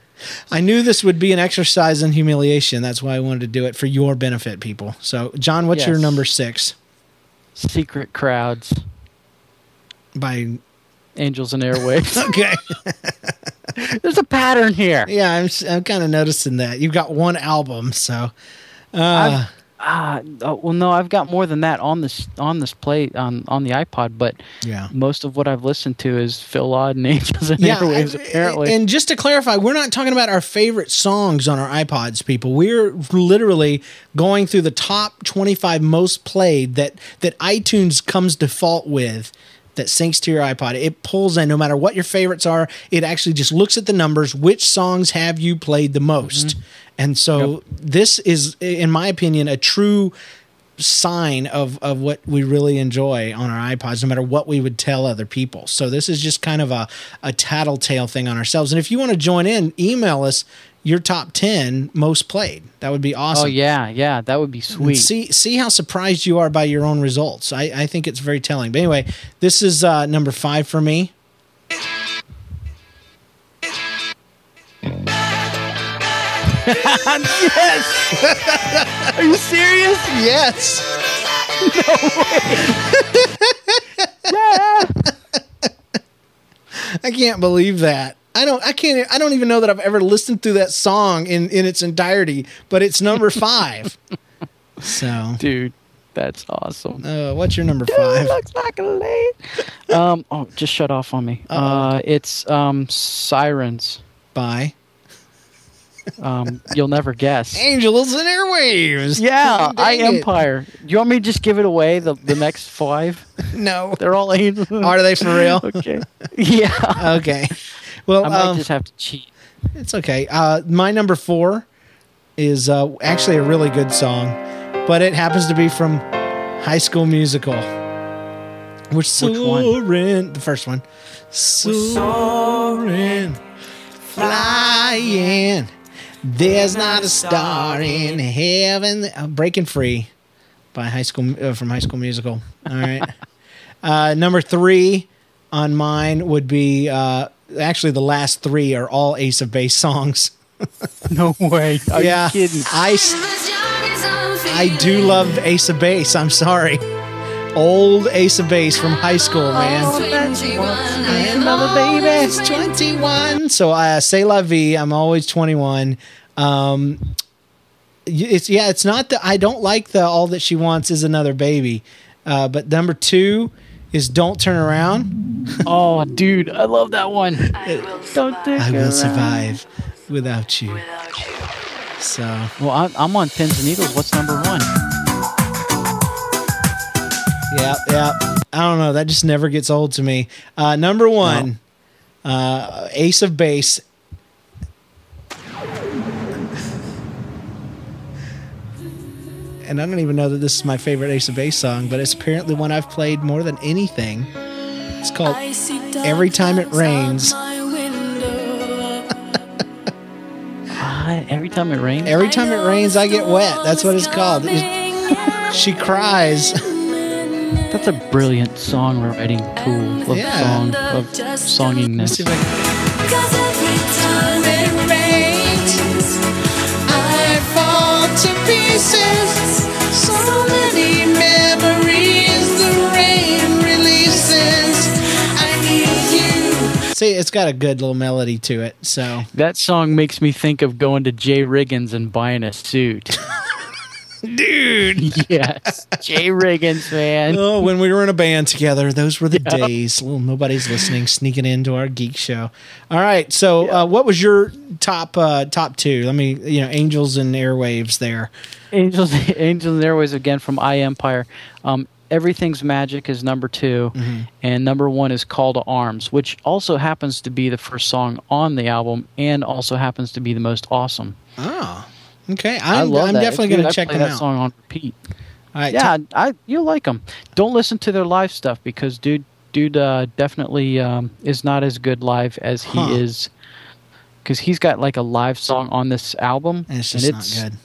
I knew this would be an exercise in humiliation. That's why I wanted to do it for your benefit, people. So, John, what's your number six? secret crowds By angels and airwaves okay, there's a pattern here yeah, I'm I'm kind of noticing that you've got one album, so uh, ah oh, well no i've got more than that on this on this plate on on the ipod but yeah. most of what i've listened to is phil Laud and angels and airwaves apparently And just to clarify, we're not talking about our favorite songs on our iPods, people. We're literally going through the top 25 most played that that iTunes comes default with that syncs to your iPod. It pulls in no matter what your favorites are. It actually just looks at the numbers, which songs have you played the most. And so this is in my opinion a true sign of of what we really enjoy on our iPods, no matter what we would tell other people. So this is just kind of a a tattletale thing on ourselves. And if you want to join in, email us your top ten most played. That would be awesome. oh yeah yeah that would be And sweet See see how surprised you are by your own results. I, I think it's very telling. But anyway, this is uh, number five for me. yes are you serious Yes. No way. yeah I can't believe that. I don't. I can't. I don't even know that I've ever listened through that song in in its entirety. But it's number five. So, Dude, that's awesome. uh, what's your number five? Looks like a late. Um, oh, just shut off on me. Uh, it's um, Sirens. By Um, you'll never guess. Angels and Airwaves. Yeah, I Dang it. Empire. You want me to just give it away? The the next five? No. They're all angels. Are they for real? okay. Yeah. Okay. Well, I might um, just have to cheat. it's okay. Uh, my number four is uh, actually a really good song, but it happens to be from High School Musical. Which one? the first one, soaring, flying. There's not a star in heaven. Uh, Breaking free by High School uh, from High School Musical. All right. uh, number three on mine would be uh, actually the last three are all Ace of Base songs. No way. Are yeah, you kidding? I s- I do love Ace of Base. I'm sorry. Old Ace of Base from high school, man. Another baby, 21. So uh, say la vie. I'm always 21. Um, it's yeah. It's not that I don't like the all that she wants is another baby. Uh, but number two is don't turn around. Oh, dude, I love that one. Don't think I will around. survive without you. So Well, I'm, I'm on pins and needles. What's number one? Yeah, yeah. I don't know. That just never gets old to me. Uh, number one, uh, Ace of Base. And I don't even know that this is my favorite Ace of Base song, but it's apparently one I've played more than anything. It's called Every Time It Rains. Every time it rains. Every time it rains, I get wet. That's what it's called. She cries. That's a brilliant songwriting tool of Yeah. song of Let's see songingness. if I can- See, it's got a good little melody to it. So, That song makes me think of going to J. Riggings and buying a suit. dude. yes, J. Riggings, man. Oh, when we were in a band together, those were the days. Well, nobody's listening, sneaking into our geek show. All right, so uh, what was your top uh, top two? Let me, you know, Angels and Airwaves there. Angels, Angels and Airwaves again from I Empire. Um, Everything's Magic is number 2 Mm-hmm. and number one is Call to Arms, which also happens to be the first song on the album, and also happens to be the most awesome. Oh, okay. I I'm, love I'm that. definitely going to check play them that out. song on repeat. All right, Yeah, I you like them. Don't listen to their live stuff because dude, dude, uh, definitely um, is not as good live as he Huh. is. Because he's got like a live song on this album, and it's just not good.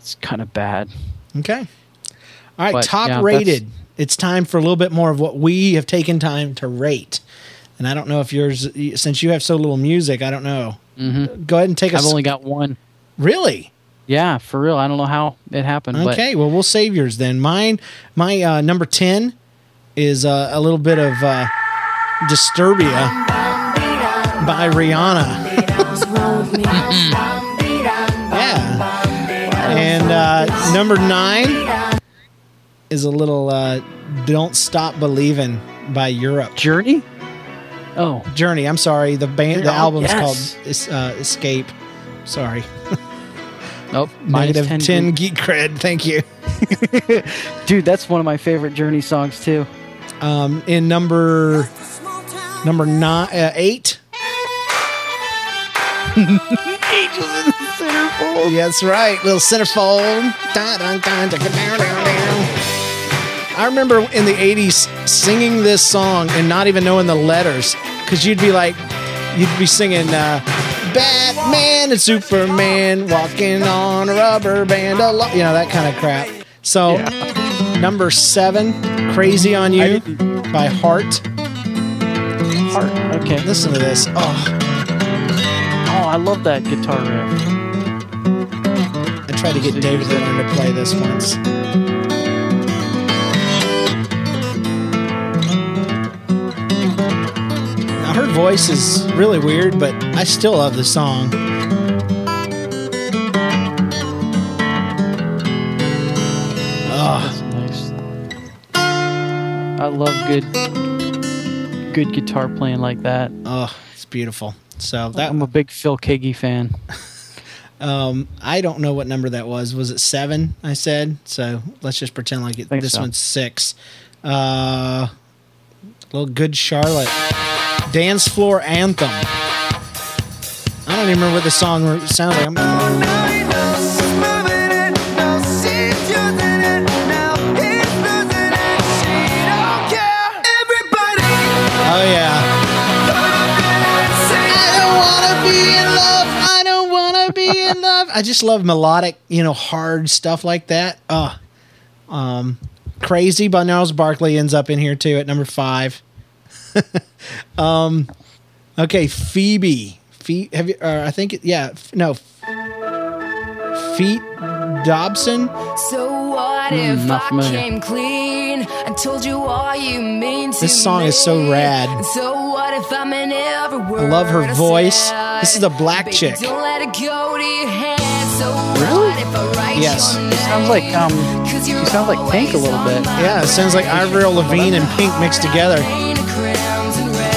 It's kind of bad. Okay. All right, But, top yeah, rated. It's time for a little bit more of what we have taken time to rate. And I don't know if yours, since you have so little music, I don't know. hmm Go ahead and take. I've only got one. really? Yeah, for real. I don't know how it happened. but- Okay, well, we'll save yours then. Mine, my uh, number 10 is uh, a little bit of uh, Disturbia by Rihanna. yeah. And uh, number nine is a little uh, Don't Stop Believing by Europe. Journey. Oh, Journey, I'm sorry. The band, the Oh, album's yes. called Es- uh, Escape. Sorry. nope. minus Negative 10, 10. geek cred. Thank you. Dude, that's one of my favorite Journey songs too. Um, in number number nine, uh, eight. Yeah, that's right. Little centerfold. Dun, dun, dun. I remember in the 80s singing this song and not even knowing the letters because you'd be like, you'd be singing uh, Batman and Superman walking on a rubber band, alo-" you know, that kind of crap. So, number seven, Crazy on You by Heart. Heart. Okay. Listen to this. Oh, Oh, I love that guitar riff. I tried to get David to to play this once. voice is really weird, but I still love the song. Oh. Nice. I love good good guitar playing like that. Oh, it's beautiful. So that I'm a big Phil Keaggy fan. Um, I don't know what number that was. Was it seven? I said. So let's just pretend like it, this so. one's six. Uh, little good Charlotte dance floor anthem. I don't even remember what the song sounds like. I'm- Oh yeah. I don't wanna be in love. I don't wanna be in love. I just love melodic, you know, hard stuff like that. Uh um Crazy by Gnarls Barkley ends up in here too at number five. um okay, Phoebe. Phoebe have you uh, I think yeah, f- no. Fefe Dobson. So what Hmm, if not I familiar. came clean and told you all you mean to This song is so me? rad. So what if I'm in every word I love her I voice. said? This is a black Baby, chick. Don't let it go to your head. So Really? what if I write Yes. your Sounds like um she sounds like Pink a little bit. Yeah, it sounds like Avril Lavigne and Pink mixed together.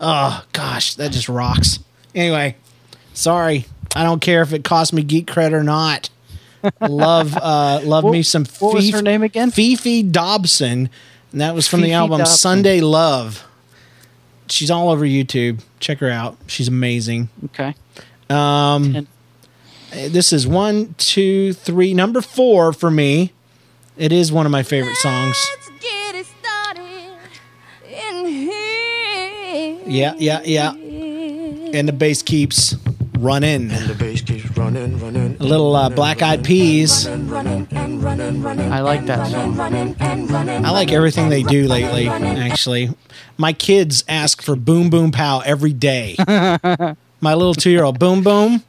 Oh gosh, that just rocks. Anyway, sorry. I don't care if it cost me geek cred or not. love uh love me some what was Fefe- her name again? Fefe Dobson. And that was from the album Dobson. Sunday Love. She's all over YouTube. Check her out. She's amazing. Okay. Um, And- this is one, two, three, number four for me. It is one of my favorite songs. Yeah, yeah, yeah. And the bass keeps running. The bass keeps running, running. A little uh, Black Eyed Peas. I like that song. I like everything they do lately. Actually, my kids ask for "Boom Boom Pow" every day. my little two-year-old, "Boom Boom,"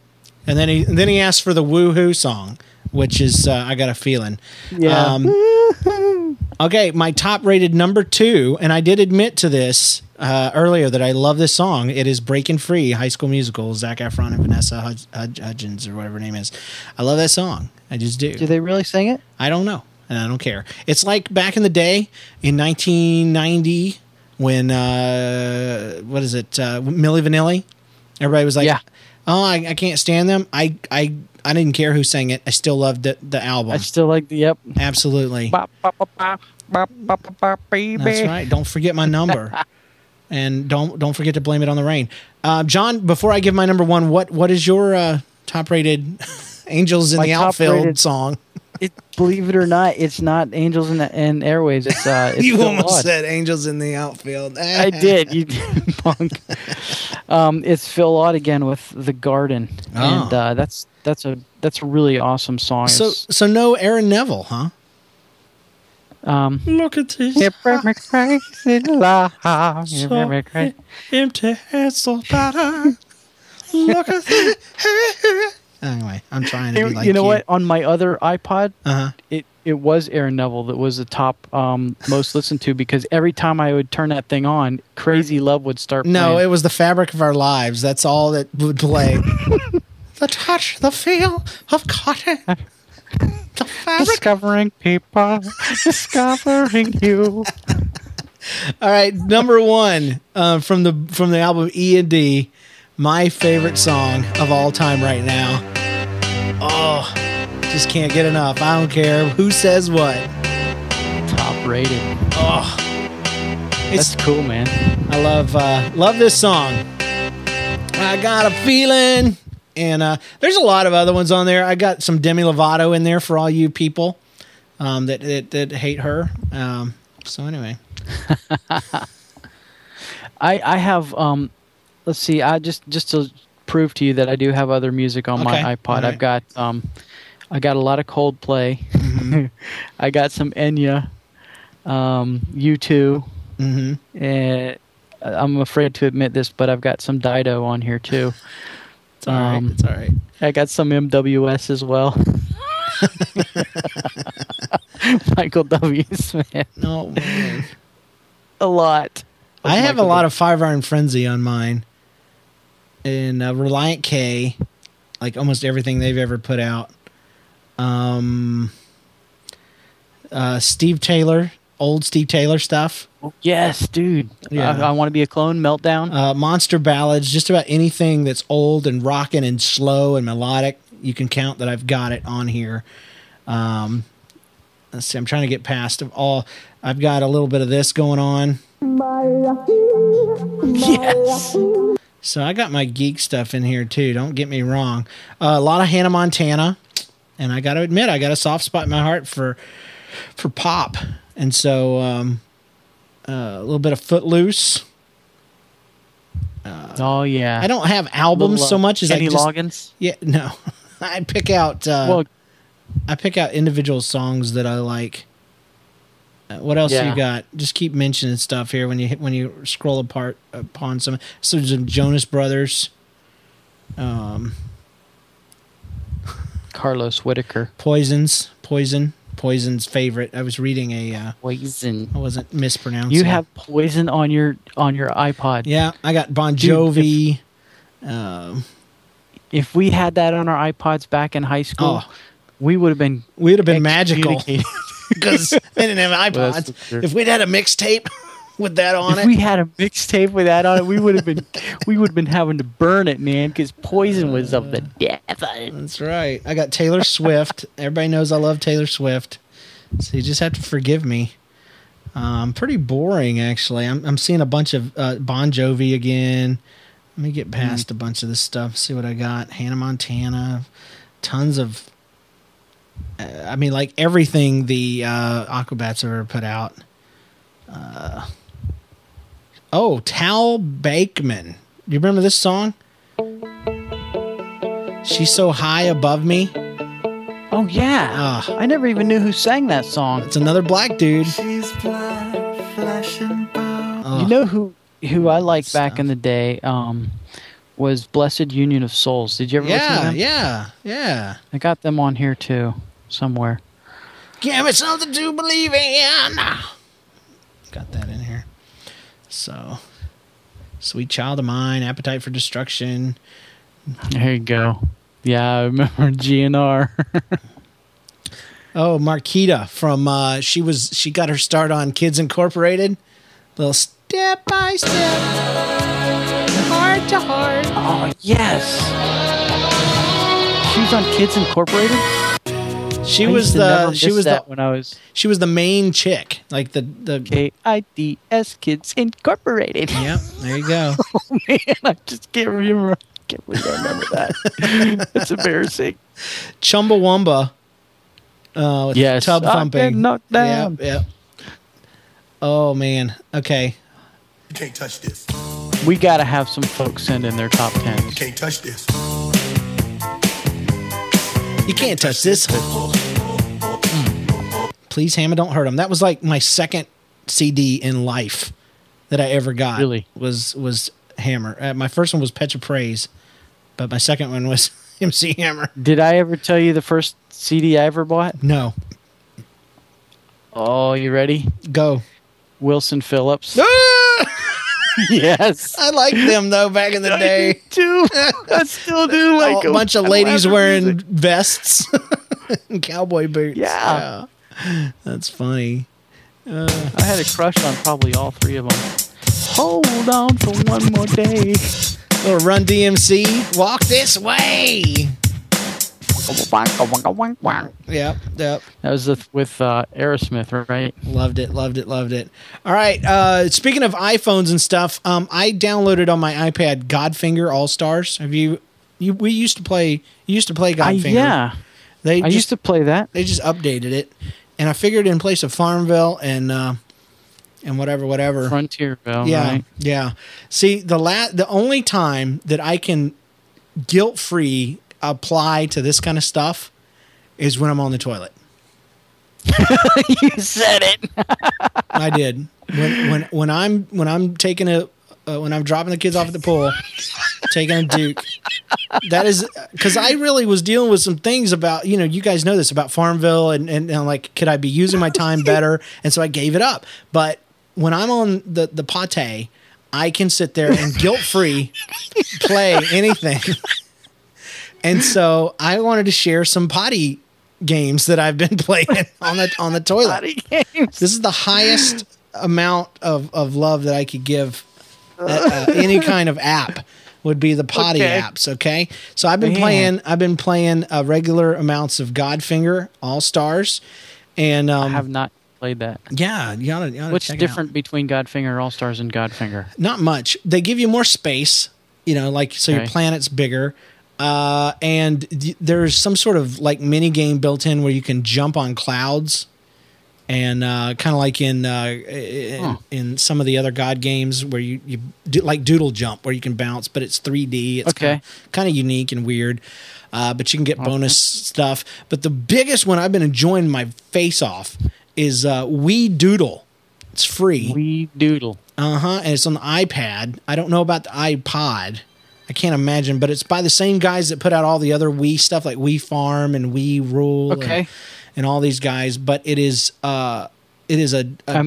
and then he and then he asks for the "Woohoo" song, which is uh, "I Got a Feeling." Yeah. Um, okay, my top-rated number two, and I did admit to this uh, earlier that I love this song. It is "Breaking Free," High School Musical, Zac Efron and Vanessa Hudg- Hudgens or whatever her name is. I love that song. I just do. Do they really sing it? I don't know, and I don't care. It's like back in the day in 1990 when uh, what is it, uh, Milli Vanilli? Everybody was like, Yeah. "Oh, I, I can't stand them." I I I didn't care who sang it. I still loved the, the album. I still like the yep. Absolutely. That's right. Don't forget my number. and don't don't forget to blame it on the rain. Uh, John, before I give my number one, what what is your uh, top rated Angels in my the Outfield rated, song? it, believe it or not, it's not Angels in the in It's, uh, it's you almost said Angels in the Outfield. I did. You punk. Um, it's Phil Lott again with the Garden, oh. and uh, that's that's a that's a really awesome song. So It's, so no Aaron Neville, huh? um, Look at this. it bring me crazy love. It bring me crazy. empty head so better. Look at this. Anyway, I'm trying to You, be like you know what? On my other iPod, Uh-huh. it it was Aaron Neville that was the top um, most listened to because every time I would turn that thing on, Crazy Love would start. No, playing. it was the fabric of our lives. That's all that would play. the touch, the feel of cotton. The fabric. discovering people, discovering you. All right, number one uh, from the from the album E and D, my favorite song of all time right now. Oh, just can't get enough. I don't care who says what. Top rated. Oh, That's cool, man. I love uh, love this song. I got a feeling, and uh, there's a lot of other ones on there. I got some Demi Lovato in there for all you people um, that, that that hate her. Um, so anyway, I I have um, let's see. I just just to prove to you that I do have other music on Okay. my iPod. Right. I've got um, I got a lot of Coldplay. Mm-hmm. I got some Enya, um, U2, Mm-hmm. And I'm afraid to admit this, but I've got some Dido on here too. It's all right. Um, It's all right. I got some MWS as well. Michael W. Smith. No, man. A lot. I have a lot of Five Iron Frenzy on mine, and uh, Relient K, like almost everything they've ever put out. Um, uh, Steve Taylor, old Steve Taylor stuff. Yes, dude. Yeah. I, I want to be a clone. Meltdown. Uh, monster ballads, just about anything that's old and rocking and slow and melodic. You can count that I've got it on here. Um, let's see, I'm trying to get past of all. I've got a little bit of this going on. yes. So I got my geek stuff in here too. Don't get me wrong. Uh, a lot of Hannah Montana, and I got to admit, I got a soft spot in my heart for for pop, and so um, uh, a little bit of Footloose. oh yeah. I don't have albums Little, uh, so much as Kenny I just Loggins. yeah no. I pick out uh, Well- I pick out individual songs that I like. Uh, what else Yeah. you got? Just keep mentioning stuff here when you hit, when you scroll apart upon some. So some Jonas Brothers. Um, Carlos Whitaker. Poisons, Poison, Poison's favorite. I was reading a. Uh, Poison. I wasn't mispronouncing. You have Poison on your on your iPod. Yeah, I got Bon Dude, Jovi. um, If we had that on our iPods back in high school, Oh. we would have been we'd have been magical because they didn't have iPods. sure. if we'd had a mixtape with that on if it, we had a mixtape with that on it, we would have been we would have been having to burn it, man, because Poison was of the devil. That's right. I got Taylor Swift. Everybody knows I love Taylor Swift. So you just have to forgive me. Um, pretty boring, actually. I'm, I'm seeing a bunch of uh, Bon Jovi again. Let me get past a bunch of this stuff, see what I got. Hannah Montana, tons of. Uh, I mean, like everything the uh, Aquabats have ever put out. Uh, oh, Tal Bachman. Do you remember this song? She's so high above me. Oh yeah, Ah. I never even knew who sang that song. It's another black dude. She's black, flashing bow. You know who who I liked back in the day um, was Blessid Union of Souls. Did you ever listen to Yeah, them? yeah, yeah. I got them on here too, somewhere. Give me something to believe in. Got that in here. So, Sweet Child of Mine, Appetite for Destruction. There you go. Yeah, I remember GNR. Oh, Martika from uh she was she got her start on Kids Incorporated. Little step by step, heart to heart. oh yes, she was on Kids Incorporated. She I was the she was that the when I was she was the main chick, like the the. K I D S Kids Incorporated. Yep, there you go. Oh man, I just can't remember. I Can't believe I remember that. It's embarrassing. Chumbawamba. Uh, with Yes, tub thumping. get knocked down. Yep, yep. Oh man. Okay. You can't touch this. We got to have some folks send in their top You tens. can't touch this. You can't touch this. Please, Hammer, don't hurt him. That was like my second CD in life that I ever got. Really? was was Hammer. Uh, my first one was Petra Praise, but my second one was MC Hammer. Did I ever tell you the first CD I ever bought? No, Oh, you ready? go. Wilson Phillips. Ah! yes. I liked them though back in the day. too. I still do like a bunch of ladies wearing music. vests and cowboy boots. Yeah. Yeah. that's funny. Uh, I had a crush on probably all three of them. Hold on for one more day. Little Run DMC, walk this way. Yep, yep. That was with, with uh, Aerosmith, right? Loved it, loved it, loved it. All right. Uh, speaking of iPhones and stuff, um, I downloaded on my iPad Godfinger All Stars. Have you? You we used to play. You used to play I, Godfinger. yeah, They I just, used to play that. They just updated it, and I figured in place of Farmville and uh, and whatever, whatever. Frontierville, yeah, right? yeah. See, the la- the only time that I can guilt free apply to this kind of stuff is when I'm on the toilet. you said it. I did. when when when I'm when I'm taking a uh, when I'm dropping the kids off at the pool, taking a Duke. That is because I really was dealing with some things about you know you guys know this about Farmville and, and and like could I be using my time better and so I gave it up. But when I'm on the the pate, I can sit there and guilt free play anything. And so I wanted to share some potty games that I've been playing on the on the toilet. Potty games. This is the highest amount of, of love that I could give uh, uh, any kind of app would be the potty Okay. apps. Okay, so I've been Man. playing. I've been playing uh, regular amounts of Godfinger All Stars, and I um, have not played that. yeah, you oughta, you oughta What's check it out. different between Godfinger All Stars and Godfinger? Not much. They give you more space. You know, like so your planet's bigger. Uh, and th- there's some sort of like mini game built in where you can jump on clouds, and uh, kind of like in, uh, in Huh. in some of the other God games where you you do like Doodle Jump where you can bounce, but it's 3D. It's Okay. kind of unique and weird. Uh, but you can get bonus stuff. But the biggest one I've been enjoying my face off is uh, We Doodle. It's free. We Doodle. Uh huh. And it's on the iPad. I don't know about the iPod. I can't imagine, but it's by the same guys that put out all the other Wii stuff like We Farm and We Rule. and- Okay. And, all these guys, but it is uh it is a, a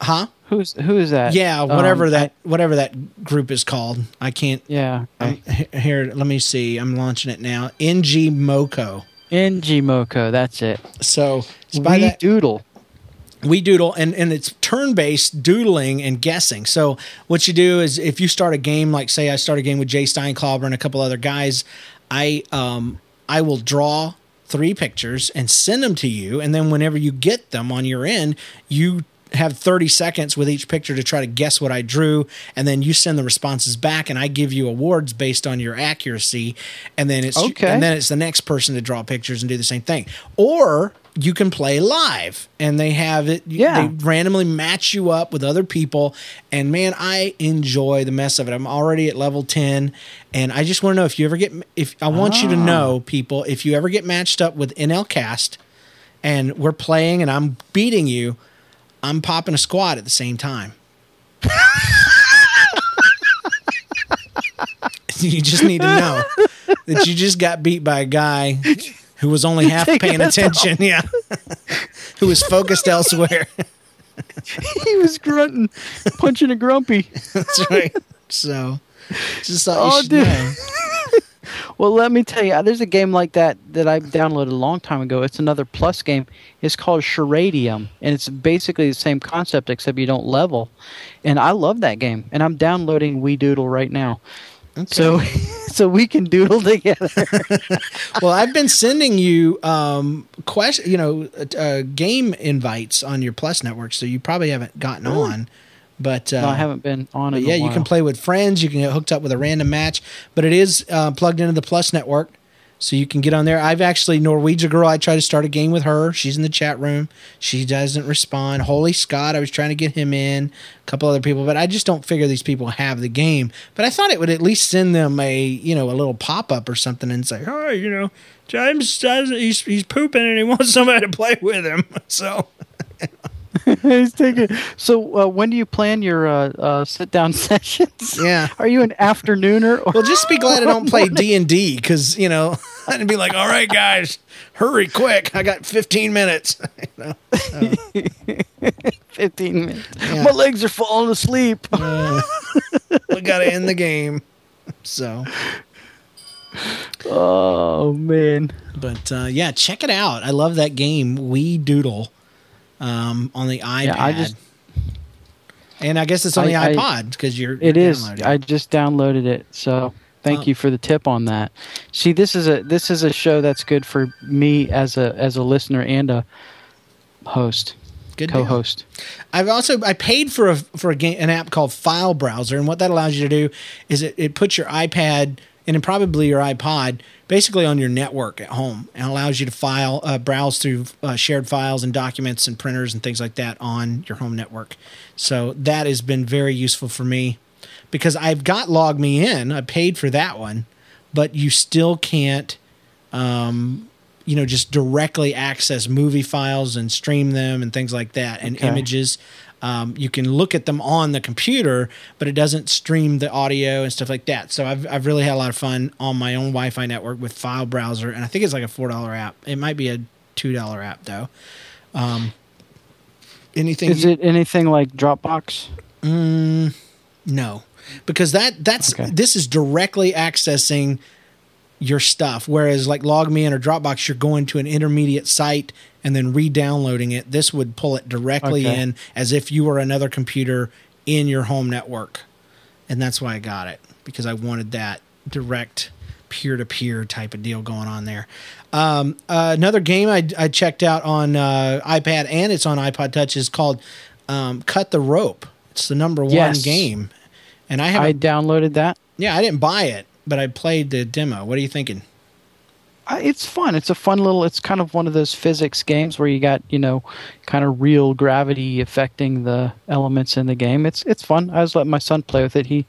huh? Who's who is that? Yeah, whatever Um, that whatever that group is called. I can't Yeah. um, here, let me see. I'm launching it now. ngmoco. NG Moko. That's it. So it's by We that Doodle. We doodle and, and it's turn-based doodling and guessing. So what you do is if you start a game like say i start a game with jay steinklauber and a couple other guys i um i will draw three pictures and send them to you and then whenever you get them on your end you have 30 seconds with each picture to try to guess what I drew, and then you send the responses back, and I give you awards based on your accuracy, and then it's Okay. and then it's the next person to draw pictures and do the same thing. Or you can play live, and they have it. Yeah. they randomly match you up with other people, and man, I enjoy the mess of it. I'm already at level ten, and I just want to know if you ever get if I want you to ah. know people if you ever get matched up with NLCast, and we're playing and I'm beating you. I'm popping a squad at the same time. you just need to know that you just got beat by a guy who was only half Taking paying attention. Yeah. who was focused elsewhere. he was grunting, punching a grumpy. That's right. So just thought Oh, you should dude. know. Well, let me tell you, there's a game like that that I downloaded a long time ago. It's another Plus game. It's called Charadium, and it's basically the same concept except you don't level. And I love that game, and I'm downloading We Doodle right now. So, so we can doodle together. well, I've been sending you um question, you know, uh, game invites on your Plus network, so you probably haven't gotten on. But uh, no, I haven't been on it. yeah, you can play with friends. You can get hooked up with a random match, but it is uh, plugged into the Plus network, so you can get on there. I've actually Norwegian girl. I tried to start a game with her. She's in the chat room. She doesn't respond. Holy Scott! I was trying to get him in. A couple other people, but I just don't figure these people have the game. But I thought it would at least send them a you know a little pop up or something and say, "Hi, you know, James he's he's pooping and he wants somebody to play with him." So. He's taking. So, uh, when do you plan your uh, uh, sit-down sessions? Yeah. Are you an afternooner? Or Well, just be glad I don't play D and D because you know I'd be like, all right, guys, hurry quick! I got 15 minutes. You know? So, 15 minutes. Yeah. My legs are falling asleep. we got to end the game. So, oh man. but uh, yeah, check it out. I love that game, We Doodle, um, on the iPad. Yeah, I just- and I guess it's on the I- I- iPod because you're It you're is. I just downloaded it. So thank Oh. you for the tip on that. See, this is a this is a show that's good for me as a as a listener and a host, Good co-host. I've also I paid for a for a game, an app called File Browser, and what that allows you to do is it, it puts your iPad and then probably your iPod basically on your network at home, and allows you to file uh, browse through uh, shared files and documents and printers and things like that on your home network. So that has been very useful for me because I've got Log Me In. I paid for that one, but you still can't um, you know, just directly access movie files and stream them and things like that and Okay. images. Um, you can look at them on the computer, but it doesn't stream the audio and stuff like that. So I've, I've really had a lot of fun on my own Wi-Fi network with File Browser, and I think it's like a four dollar app. It might be a two dollar app though. Um, anything? Is it anything like Dropbox? Mm, no, because that that's Okay. this is directly accessing your stuff. Whereas like LogMeIn or Dropbox, you're going to an intermediate site and then re-downloading it. This would pull it directly Okay. in as if you were another computer in your home network, and that's why I got it because I wanted that direct peer-to-peer type of deal going on there. Um, uh, another game I, I checked out on uh, iPad and it's on iPod Touch is called um, Cut the Rope. It's the number one Yes. game, and I I haven't. downloaded that. yeah, I didn't buy it, but I played the demo. What are you thinking? I- It's fun. It's a fun little. It's kind of one of those physics games where you got you know, kind of real gravity affecting the elements in the game. It's it's fun. I was letting my son play with it. He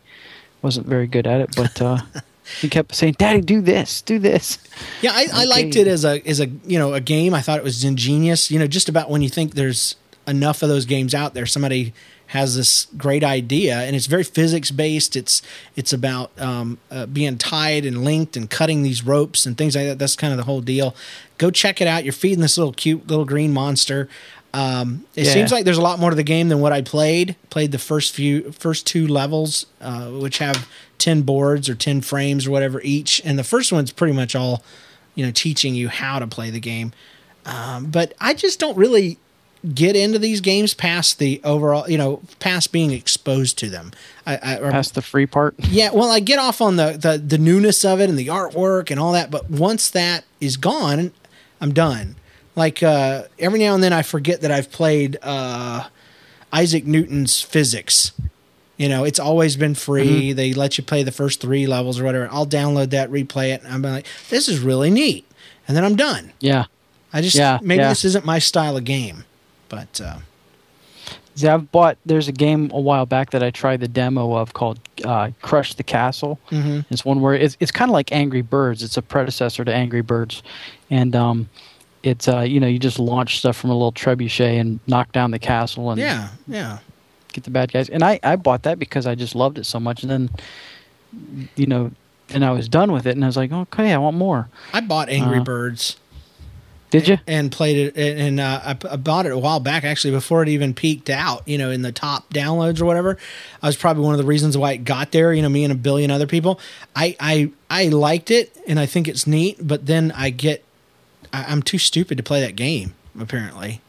wasn't very good at it, but uh, he kept saying, "Daddy, do this, do this." Yeah, I, I liked it as a as a you know a game. I thought it was ingenious. You know, just about when you think there's enough of those games out there, somebody has this great idea, and it's very physics based. It's it's about um, uh, being tied and linked and cutting these ropes and things like that. That's kind of the whole deal. Go check it out. You're feeding this little cute little green monster. Um, it Yeah. seems like there's a lot more to the game than what I played. Played the first few, first two levels, uh, which have ten boards or ten frames or whatever each, and the first one's pretty much all, you know, teaching you how to play the game. Um, but I just don't really get into these games past the overall, you know, past being exposed to them. I, I or- Past the free part. yeah, well, I get off on the, the the newness of it and the artwork and all that, but once that is gone, I'm done. Like uh, every now and then, I forget that I've played uh, Isaac Newton's Physics. You know, it's always been free. They let you play the first three levels or whatever. I'll download that, replay it, and I'm like, this is really neat, and then I'm done. Yeah. I just Yeah, maybe yeah. this isn't my style of game, but uh, See, I've bought. There's a game a while back that I tried the demo of called uh, Crush the Castle. Mhm. It's one where it's it's kind of like Angry Birds. It's a predecessor to Angry Birds, and um, it's uh, you know you just launch stuff from a little trebuchet and knock down the castle and yeah, yeah. get the bad guys. And I I bought that because I just loved it so much. And then you know, and I was done with it, and I was like, okay, I want more. I bought Angry Uh, Birds. Did you? and played it and uh, I, I bought it a while back actually before it even peaked out you know in the top downloads or whatever i was probably one of the reasons why it got there you know me and a billion other people i i i liked it and i think it's neat but then i get I, i'm too stupid to play that game apparently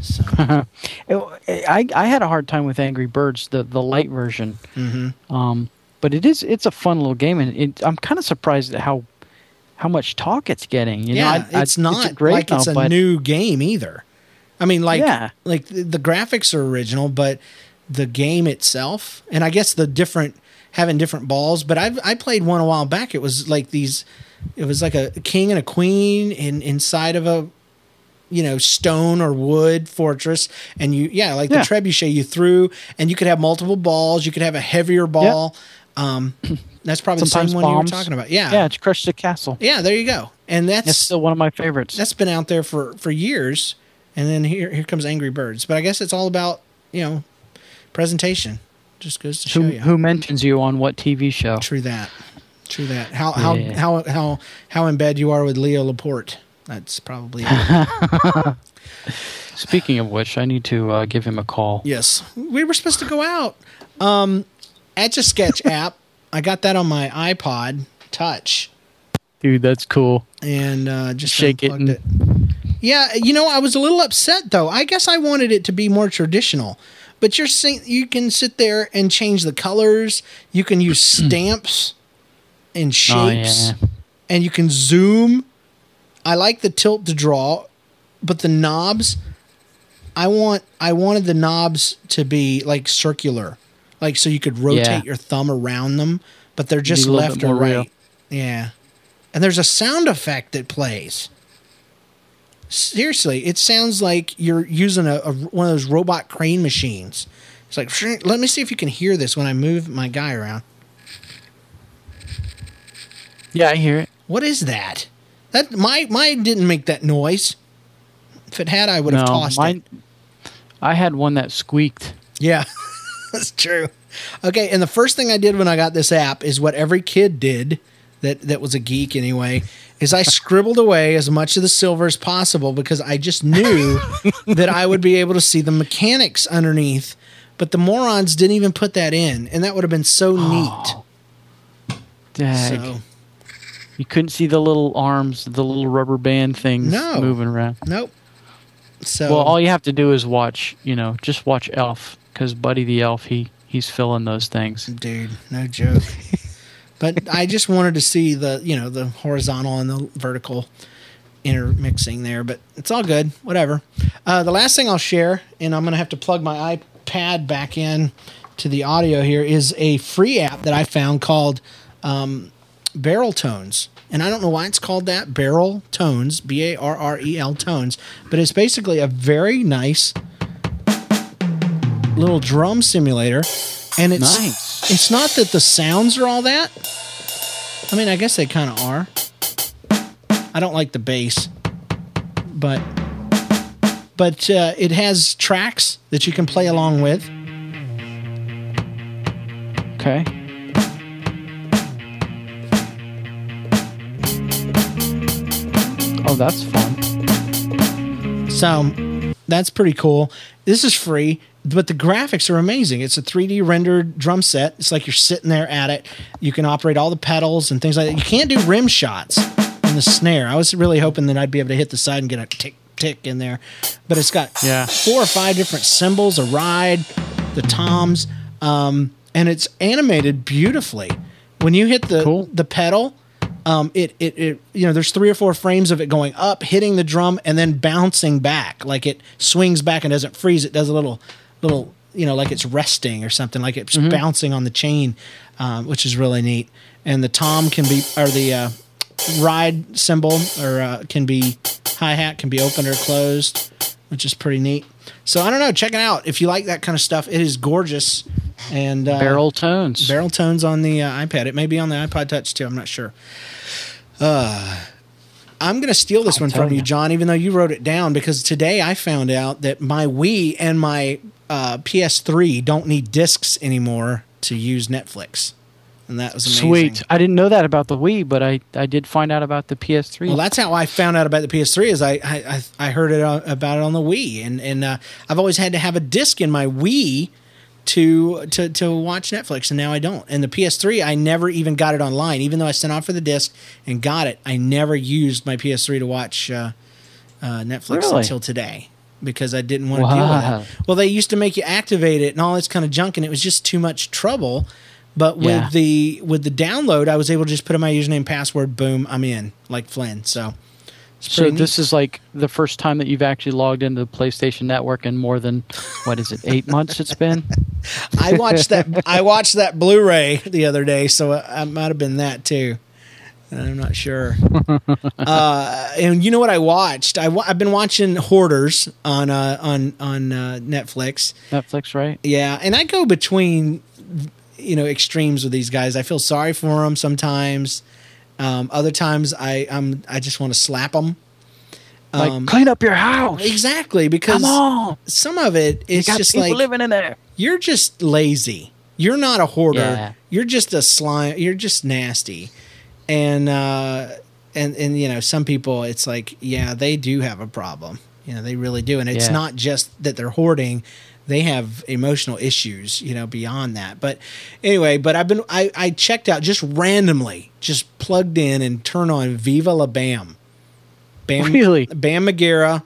so I I had a hard time with Angry Birds, the the light version. mhm. Um, but it is it's a fun little game, and it, I'm kind of surprised at how how much talk it's getting. You yeah know, I- I- it's not great like it's now, a but new game either i mean like Yeah. like the, graphics are original but the game itself and i guess the different having different balls but i've i played one a while back it was like these it was like a king and a queen in inside of a you know stone or wood fortress and you yeah like Yeah. the trebuchet you threw and you could have multiple balls you could have a heavier ball um that's probably the sometimes same one you were talking about. Yeah. Yeah, it's Crush the Castle. yeah there you go. And that's still one of my favorites. that's been out there for for years. And then here here comes angry birds. But i guess it's all about you know presentation. Just goes to show who you who mentions you on what TV show? true that. True that. How how Yeah. how how how in bed you are with leo laporte. That's probably. Speaking of which, I need to uh, give him a call. yes. We were supposed to go out um etch a sketch app i got that on my ipod touch Dude, that's cool. and uh just Shake it and- Yeah, you know, I was a little upset though. I guess I wanted it to be more traditional. But you're saying you can sit there and change the colors. You can use stamps and Oh, shapes, yeah. and you can zoom. I like the tilt to draw, but the knobs. I want. I wanted the knobs to be like circular, like so you could rotate Yeah. your thumb around them. But they're just Be a little left or more real. right. Yeah, and there's a sound effect that plays. Seriously, it sounds like you're using a, a one of those robot crane machines. It's like, let me see if you can hear this when I move my guy around. Yeah, I hear it. What is that? That my mine didn't make that noise. If it had, I would have no, tossed mine, it. I had one that squeaked. Yeah, that's true. Okay, and the first thing I did when I got this app is what every kid did that that was a geek anyway. Is I scribbled away as much of the silver as possible because I just knew that I would be able to see the mechanics underneath. But the morons didn't even put that in, and that would have been so neat. Dag. So You couldn't see the little arms, the little rubber band things No. moving around. nope. So Well, all you have to do is watch, you know, just watch Elf because Buddy the Elf, he he's filling those things. dude, no joke. but I just wanted to see the you know the horizontal and the vertical intermixing there, but it's all good. Whatever. Uh, the last thing I'll share, and I'm gonna have to plug my iPad back in to the audio here, is a free app that I found called um, BarrelTones. And I don't know why it's called that, BarrelTones, B A R R E L Tones, but it's basically a very nice little drum simulator. And it's Nice. it's not that the sounds are all that. I mean, I guess they kind of are. I don't like the bass, but but uh, it has tracks that you can play along with. Okay. Oh, that's fun. So that's pretty cool. This is free, but the graphics are amazing. It's a 3D rendered drum set. It's like you're sitting there at it. You can operate all the pedals and things like that. You can't do rim shots on the snare. I was really hoping that I'd be able to hit the side and get a tick tick in there, but it's got Yeah. four or five different cymbals, a ride, the toms, um, and it's animated beautifully. When you hit the Cool. the pedal, um, it, it it you know there's three or four frames of it going up, hitting the drum, and then bouncing back. Like it swings back and doesn't freeze. It does a little little you know like it's resting or something. Like it's bouncing on the chain, um, which is really neat. And the tom can be or the uh, ride cymbal or uh, can be hi hat can be opened or closed, which is pretty neat. So I don't know. Check it out if you like that kind of stuff. It is gorgeous and uh, BarrelTones. barrel tones on the uh, iPad. It may be on the iPod Touch too. I'm not sure. Uh, I'm going to steal this one from you, ya. John, even though you wrote it down, because today I found out that my Wii and my uh, PS3 don't need discs anymore to use Netflix, and that was amazing. Sweet. I didn't know that about the Wii, but I, I did find out about the PS3. Well, that's how I found out about the PS3. Is I I, I- heard it uh, about it on the Wii, and and uh, I've always had to have a disc in my Wii to to to watch Netflix, and now I don't. And the PS3, I never even got it online, even though I sent off for the disc and got it. I never used my PS3 to watch uh, uh, Netflix Really? until today because I didn't want to deal with Wow. that. Well, they used to make you activate it and all this kind of junk, and it was just too much trouble. But with Yeah. the with the download, I was able to just put in my username, password, boom, I'm in, like Flynn. So, so pretty this is like the first time that you've actually logged into the PlayStation Network in more than what is it, eight months? It's been. I watched that. I watched that Blu-ray the other day, so I might have been that too. I'm not sure. uh, and you know what I watched? I I've been watching Hoarders on uh, on on uh, Netflix. Netflix, right? Yeah, and I go between you know extremes with these guys. I feel sorry for them sometimes. Um, other times, I I'm I just want to slap them. Like Um, clean up your house. Exactly, because Come on, some of it you just like living in there. you're just lazy. You're not a hoarder. Yeah. You're just a slime. You're just nasty. And uh, and and you know, some people, it's like, yeah, they do have a problem. You know, they really do. And it's Yeah. not just that they're hoarding; they have emotional issues. You know, beyond that. But anyway, but I've been I I checked out just randomly, just plugged in and turned on Viva La Bam. Bam, Really? Bam Margera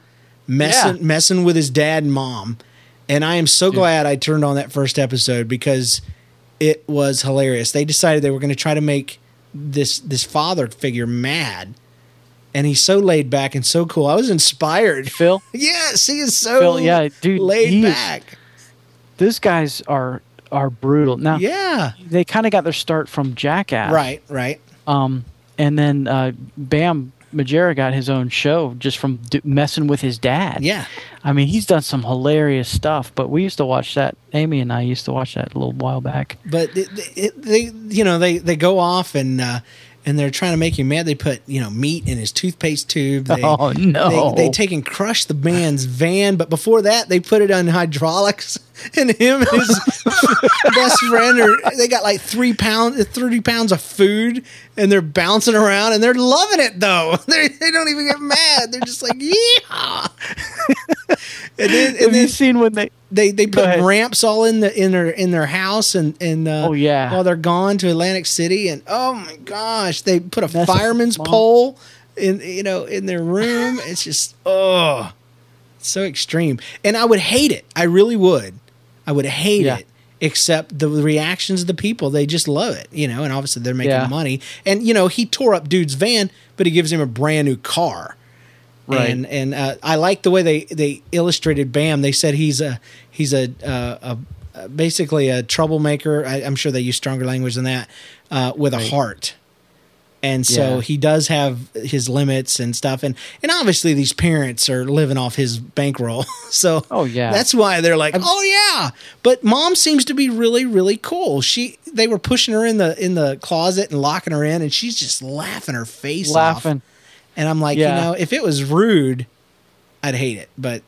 messing Yeah. messing with his dad and mom. And I am so glad I turned on that first episode because it was hilarious. They decided they were going to try to make this this father figure mad. And he's so laid back and so cool. I was inspired. Phil, Yes, he is so Phil, yeah, dude, laid is- back. those guys are are brutal. Now, Yeah. they kind of got their start from Jackass, Right, right. Um, and then uh, Bam Margera got his own show just from d- messing with his dad. Yeah. I mean, he's done some hilarious stuff. But we used to watch that. Amy and I used to watch that a little while back. but it, it, they you know they they go off and uh and they're trying to make him mad. They put you know meat in his toothpaste tube. They, Oh, no. They, they take and crush the man's van, but before that, they put it on hydraulics. And him and his best friend are they got like three pounds, thirty pounds of food, and they're bouncing around, and they're loving it though. They they don't even get mad. They're just like yeah. and then, and Have then you seen when they? they they put ramps all in the in their in their house and and uh, Oh, yeah. while they're gone to Atlantic City and oh my gosh they put a That's fireman's small- pole in you know in their room it's just oh so extreme and I would hate it I really would I would hate Yeah. it except the reactions of the people they just love it you know and obviously they're making Yeah. money and you know he tore up dude's van but he gives him a brand new car Right. and and uh, I like the way they they illustrated Bam. They said he's a he's a uh, a, a basically a troublemaker. I, I'm sure they use stronger language than that uh, with a heart. And so Yeah. he does have his limits and stuff, and and obviously these parents are living off his bankroll. so Oh, yeah. that's why they're like, oh yeah. But mom seems to be really really cool. She they were pushing her in the in the closet and locking her in, and she's just laughing her face off. And I'm like, Yeah. you know, if it was rude, I'd hate it. But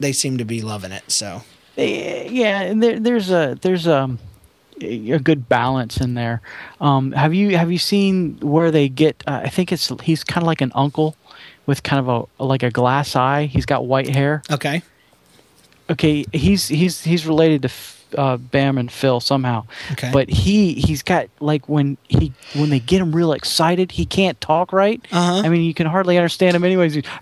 they seem to be loving it. So yeah and there, there's a there's um a good balance in there. Um have you have you seen where they get uh, i think it's he's kind of like an uncle with kind of a like a glass eye. He's got white hair. Okay, okay he's he's he's related to uh, bam and phil somehow. Okay. but he he's got like when he when they get him real excited he can't talk right. Uh-huh. i mean you can hardly understand him anyways. He's,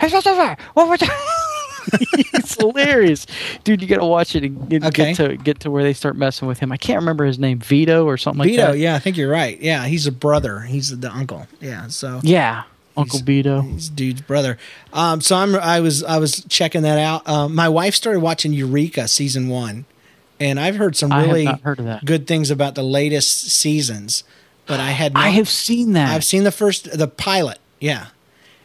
it's hilarious dude you gotta watch it and get, Okay. get to get to where they start messing with him i can't remember his name vito or something like that. Vito. Yeah, I think you're right. Yeah, he's a brother. He's the uncle. Yeah. So yeah uncle vito he's dude's brother. Um, so I'm I was I was checking that out. Um, my wife started watching Eureka season one, and I've heard some really heard of that. good things about the latest seasons. But I had i have seen that I've seen the first the pilot. Yeah.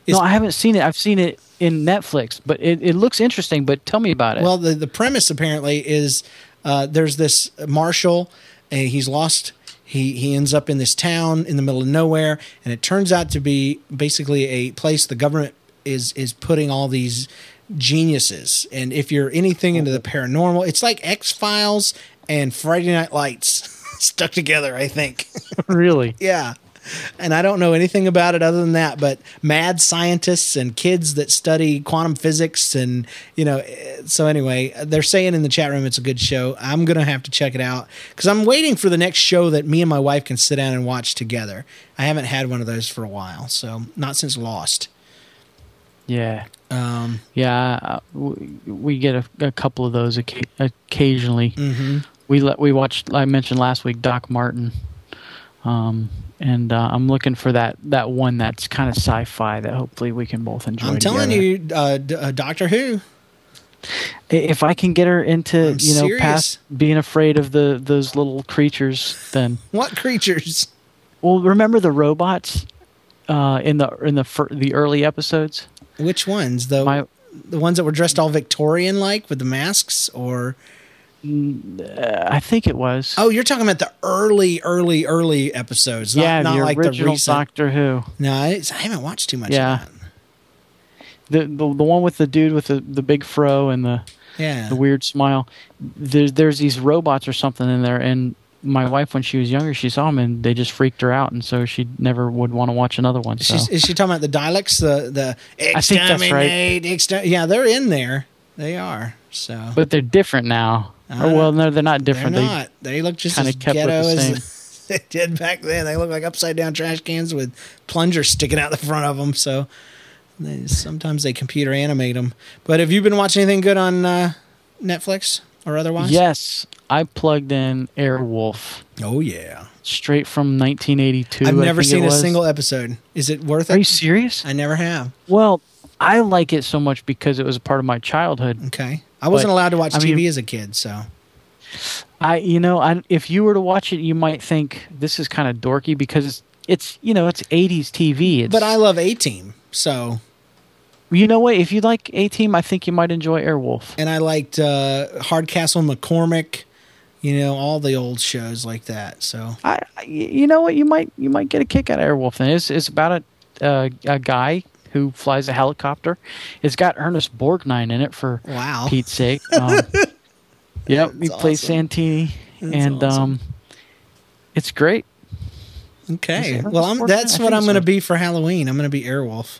No i haven't seen it i've seen it in netflix but it, it looks interesting but tell me about it Well, the, the premise apparently is uh, there's this marshal, and he's lost. He he ends up in this town in the middle of nowhere, and it turns out to be basically a place the government is is putting all these geniuses. And if you're anything into the paranormal, it's like X Files and Friday Night Lights stuck together. I think. really Yeah. And I don't know anything about it other than that, but mad scientists and kids that study quantum physics and, you know, eh, so anyway, they're saying in the chat room it's a good show. I'm going to have to check it out cuz I'm waiting for the next show that me and my wife can sit down and watch together. I haven't had one of those for a while, so not since Lost. yeah Um Yeah, we, get a, a couple of those occa- occasionally. mhm. We let we watched. I mentioned last week Doc Martin, um, and uh, I'm looking for that that one that's kind of sci-fi that hopefully we can both enjoy. I'm telling together. you uh, D- uh, Doctor Who. If I can get her into I'm you know serious. past being afraid of the those little creatures, then What creatures? well, remember the robots uh, in the in the fir- the early episodes. Which ones? The My the ones that were dressed all Victorian like with the masks or Mm, I think it was. Oh, you're talking about the early, early, early episodes. Not, yeah, not the like original the recent. Doctor Who. No, I, I haven't watched too much. Yeah. of that. the, the the one with the dude with the, the big fro and the yeah. the weird smile. There's there's these robots or something in there, and my wife when she was younger, she saw them and they just freaked her out, and so she never would want to watch another one. So. Is she talking about the Daleks? The the I think that's right. exterminate, exter- Yeah, they're in there. They are. So but they're different now. Or well, no, they're not different. they're not. They, look just as ghetto as they did back then. They look like upside down trash cans with plungers sticking out the front of them. So they, sometimes they computer animate them. But have you been watching anything good on uh, Netflix or otherwise? Yes, I plugged in Airwolf Oh yeah. straight from 1982. I've never seen a single episode. Is it worth it? Are you serious? I never have. Well, I like it so much because it was a part of my childhood. Okay. I wasn't But, allowed to watch I TV mean- as a kid, so I, you know, I, if you were to watch it, you might think this is kind of dorky because it's, it's, you know, it's 80s TV. It's, but I love A Team, so you know what? If you like A Team, I think you might enjoy Airwolf. and I liked uh, Hardcastle McCormick. You know, all the old shows like that. So I, I- you know what? You might you might get a kick out of Airwolf. Then it's it's about a uh, a guy who flies a helicopter. It's got Ernest Borgnine in it for Wow. Pete's sake. Um, yep, he That's plays. Santini, That's and awesome. um, it's great. Okay. Well, I'm, that's what I'm going to be for Halloween. I'm going to be Airwolf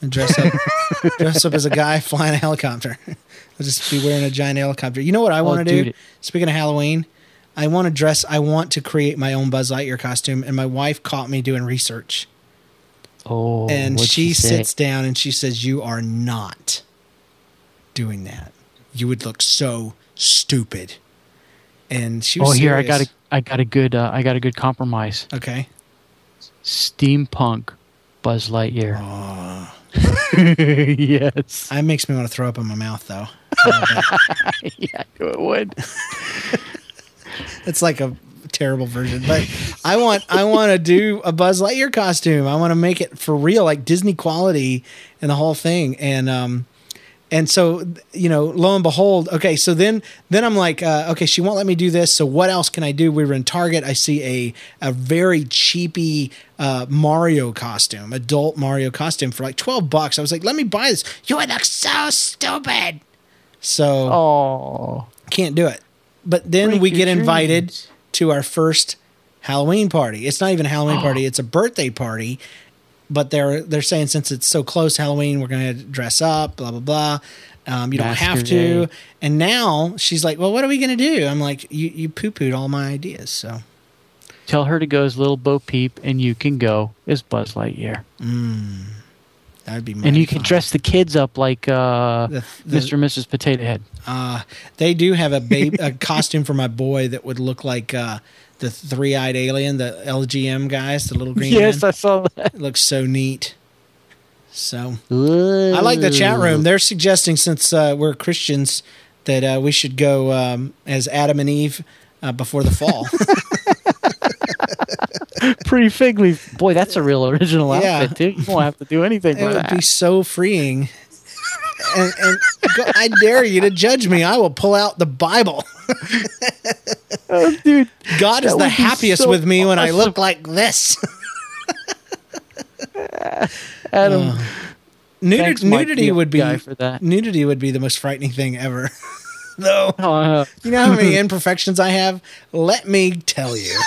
and dress up, dress up as a guy flying a helicopter. I'll just be wearing a giant helicopter. You know what I Oh, want to do? dude. Speaking of Halloween, I want to dress. I want to create my own Buzz Lightyear costume, and my wife caught me doing research. Oh, and she sits down and she says, "You are not doing that. You would look so stupid." And she was Oh, here I got a. I got a good uh, I got a good compromise. Okay. Steampunk Buzz Lightyear. Oh. yes. That makes me want to throw up in my mouth, though. yeah, it would. It's like a terrible version, but I want I want to do a Buzz Lightyear costume. I want to make it for real, like Disney quality, and the whole thing. And um, and so you know, lo and behold, okay. So then then I'm like, uh, okay, she won't let me do this. So what else can I do? We were in Target. I see a a very cheapy uh, Mario costume, adult Mario costume for like twelve bucks. I was like, let me buy this. You look so stupid. So Oh. can't do it. But then Break we get invited dreams. To our first Halloween party. It's not even a Halloween party; it's a birthday party. But they're they're saying since it's so close Halloween, we're going to dress up, blah blah blah. Um, you don't have to. Masquerade. And now she's like, "Well, what are we going to do?" I'm like, "You you poo pooed all my ideas." So Tell her to go as Little Bo Peep, and you can go as Buzz Lightyear. That would be. And you can dress the kids up like uh, The- the- Mr. and Mrs. Potato Head. Uh, they do have a a costume for my boy that would look like uh, the three eyed alien, the LGM guys, the little green. Yes, man. I saw that. It looks so neat. So I like the chat room. They're suggesting since uh, we're Christians that uh, we should go um, as Adam and Eve uh, before the fall. Pretty fig leaf. Boy, that's a real original Yeah. outfit, too. You won't have to do anything it would that. be so freeing. And, and go, I dare you to judge me. I will pull out the Bible. oh, dude. God is the happiest so with me when I look like this. Adam, Nudity, Thanks, nudity would be guy for that. nudity would be the most frightening thing ever. Though uh, you know how many imperfections I have? Let me tell you.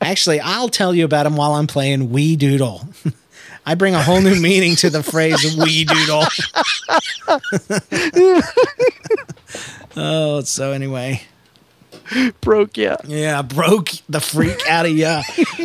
Actually, I'll tell you about them while I'm playing We Doodle. I bring a whole new meaning to the phrase Wee Doodle. oh, so anyway. broke ya. Yeah, broke the freak out of ya.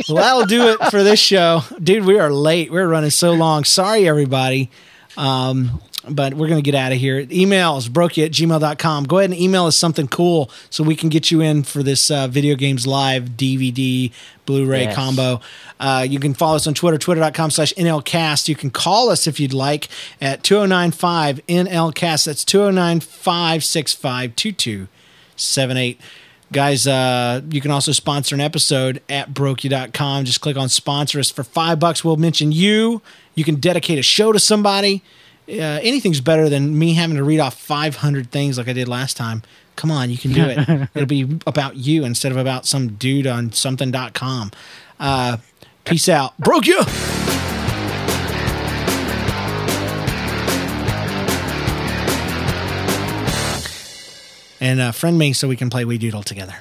Well, that'll do it for this show. Dude, we are late. We're running so long. Sorry, everybody. Um, but we're going to get out of here. Emails, brokey at gmail.com. Go ahead and email us something cool so we can get you in for this uh, Video Games Live DVD Blu ray Yes. combo. Uh, you can follow us on Twitter, twitter.com slash NLCast. You can call us if you'd like at 2095 NLCast. That's 209 565 2278. Guys, uh, you can also sponsor an episode at brokey.com. Just click on sponsor us for five bucks. We'll mention you. You can dedicate a show to somebody. Uh, anything's better than me having to read off 500 things like I did last time. Come on, you can do it. It'll be about you instead of about some dude on something.com. Uh, peace out. Broke you. And uh, friend me so we can play We Doodle together.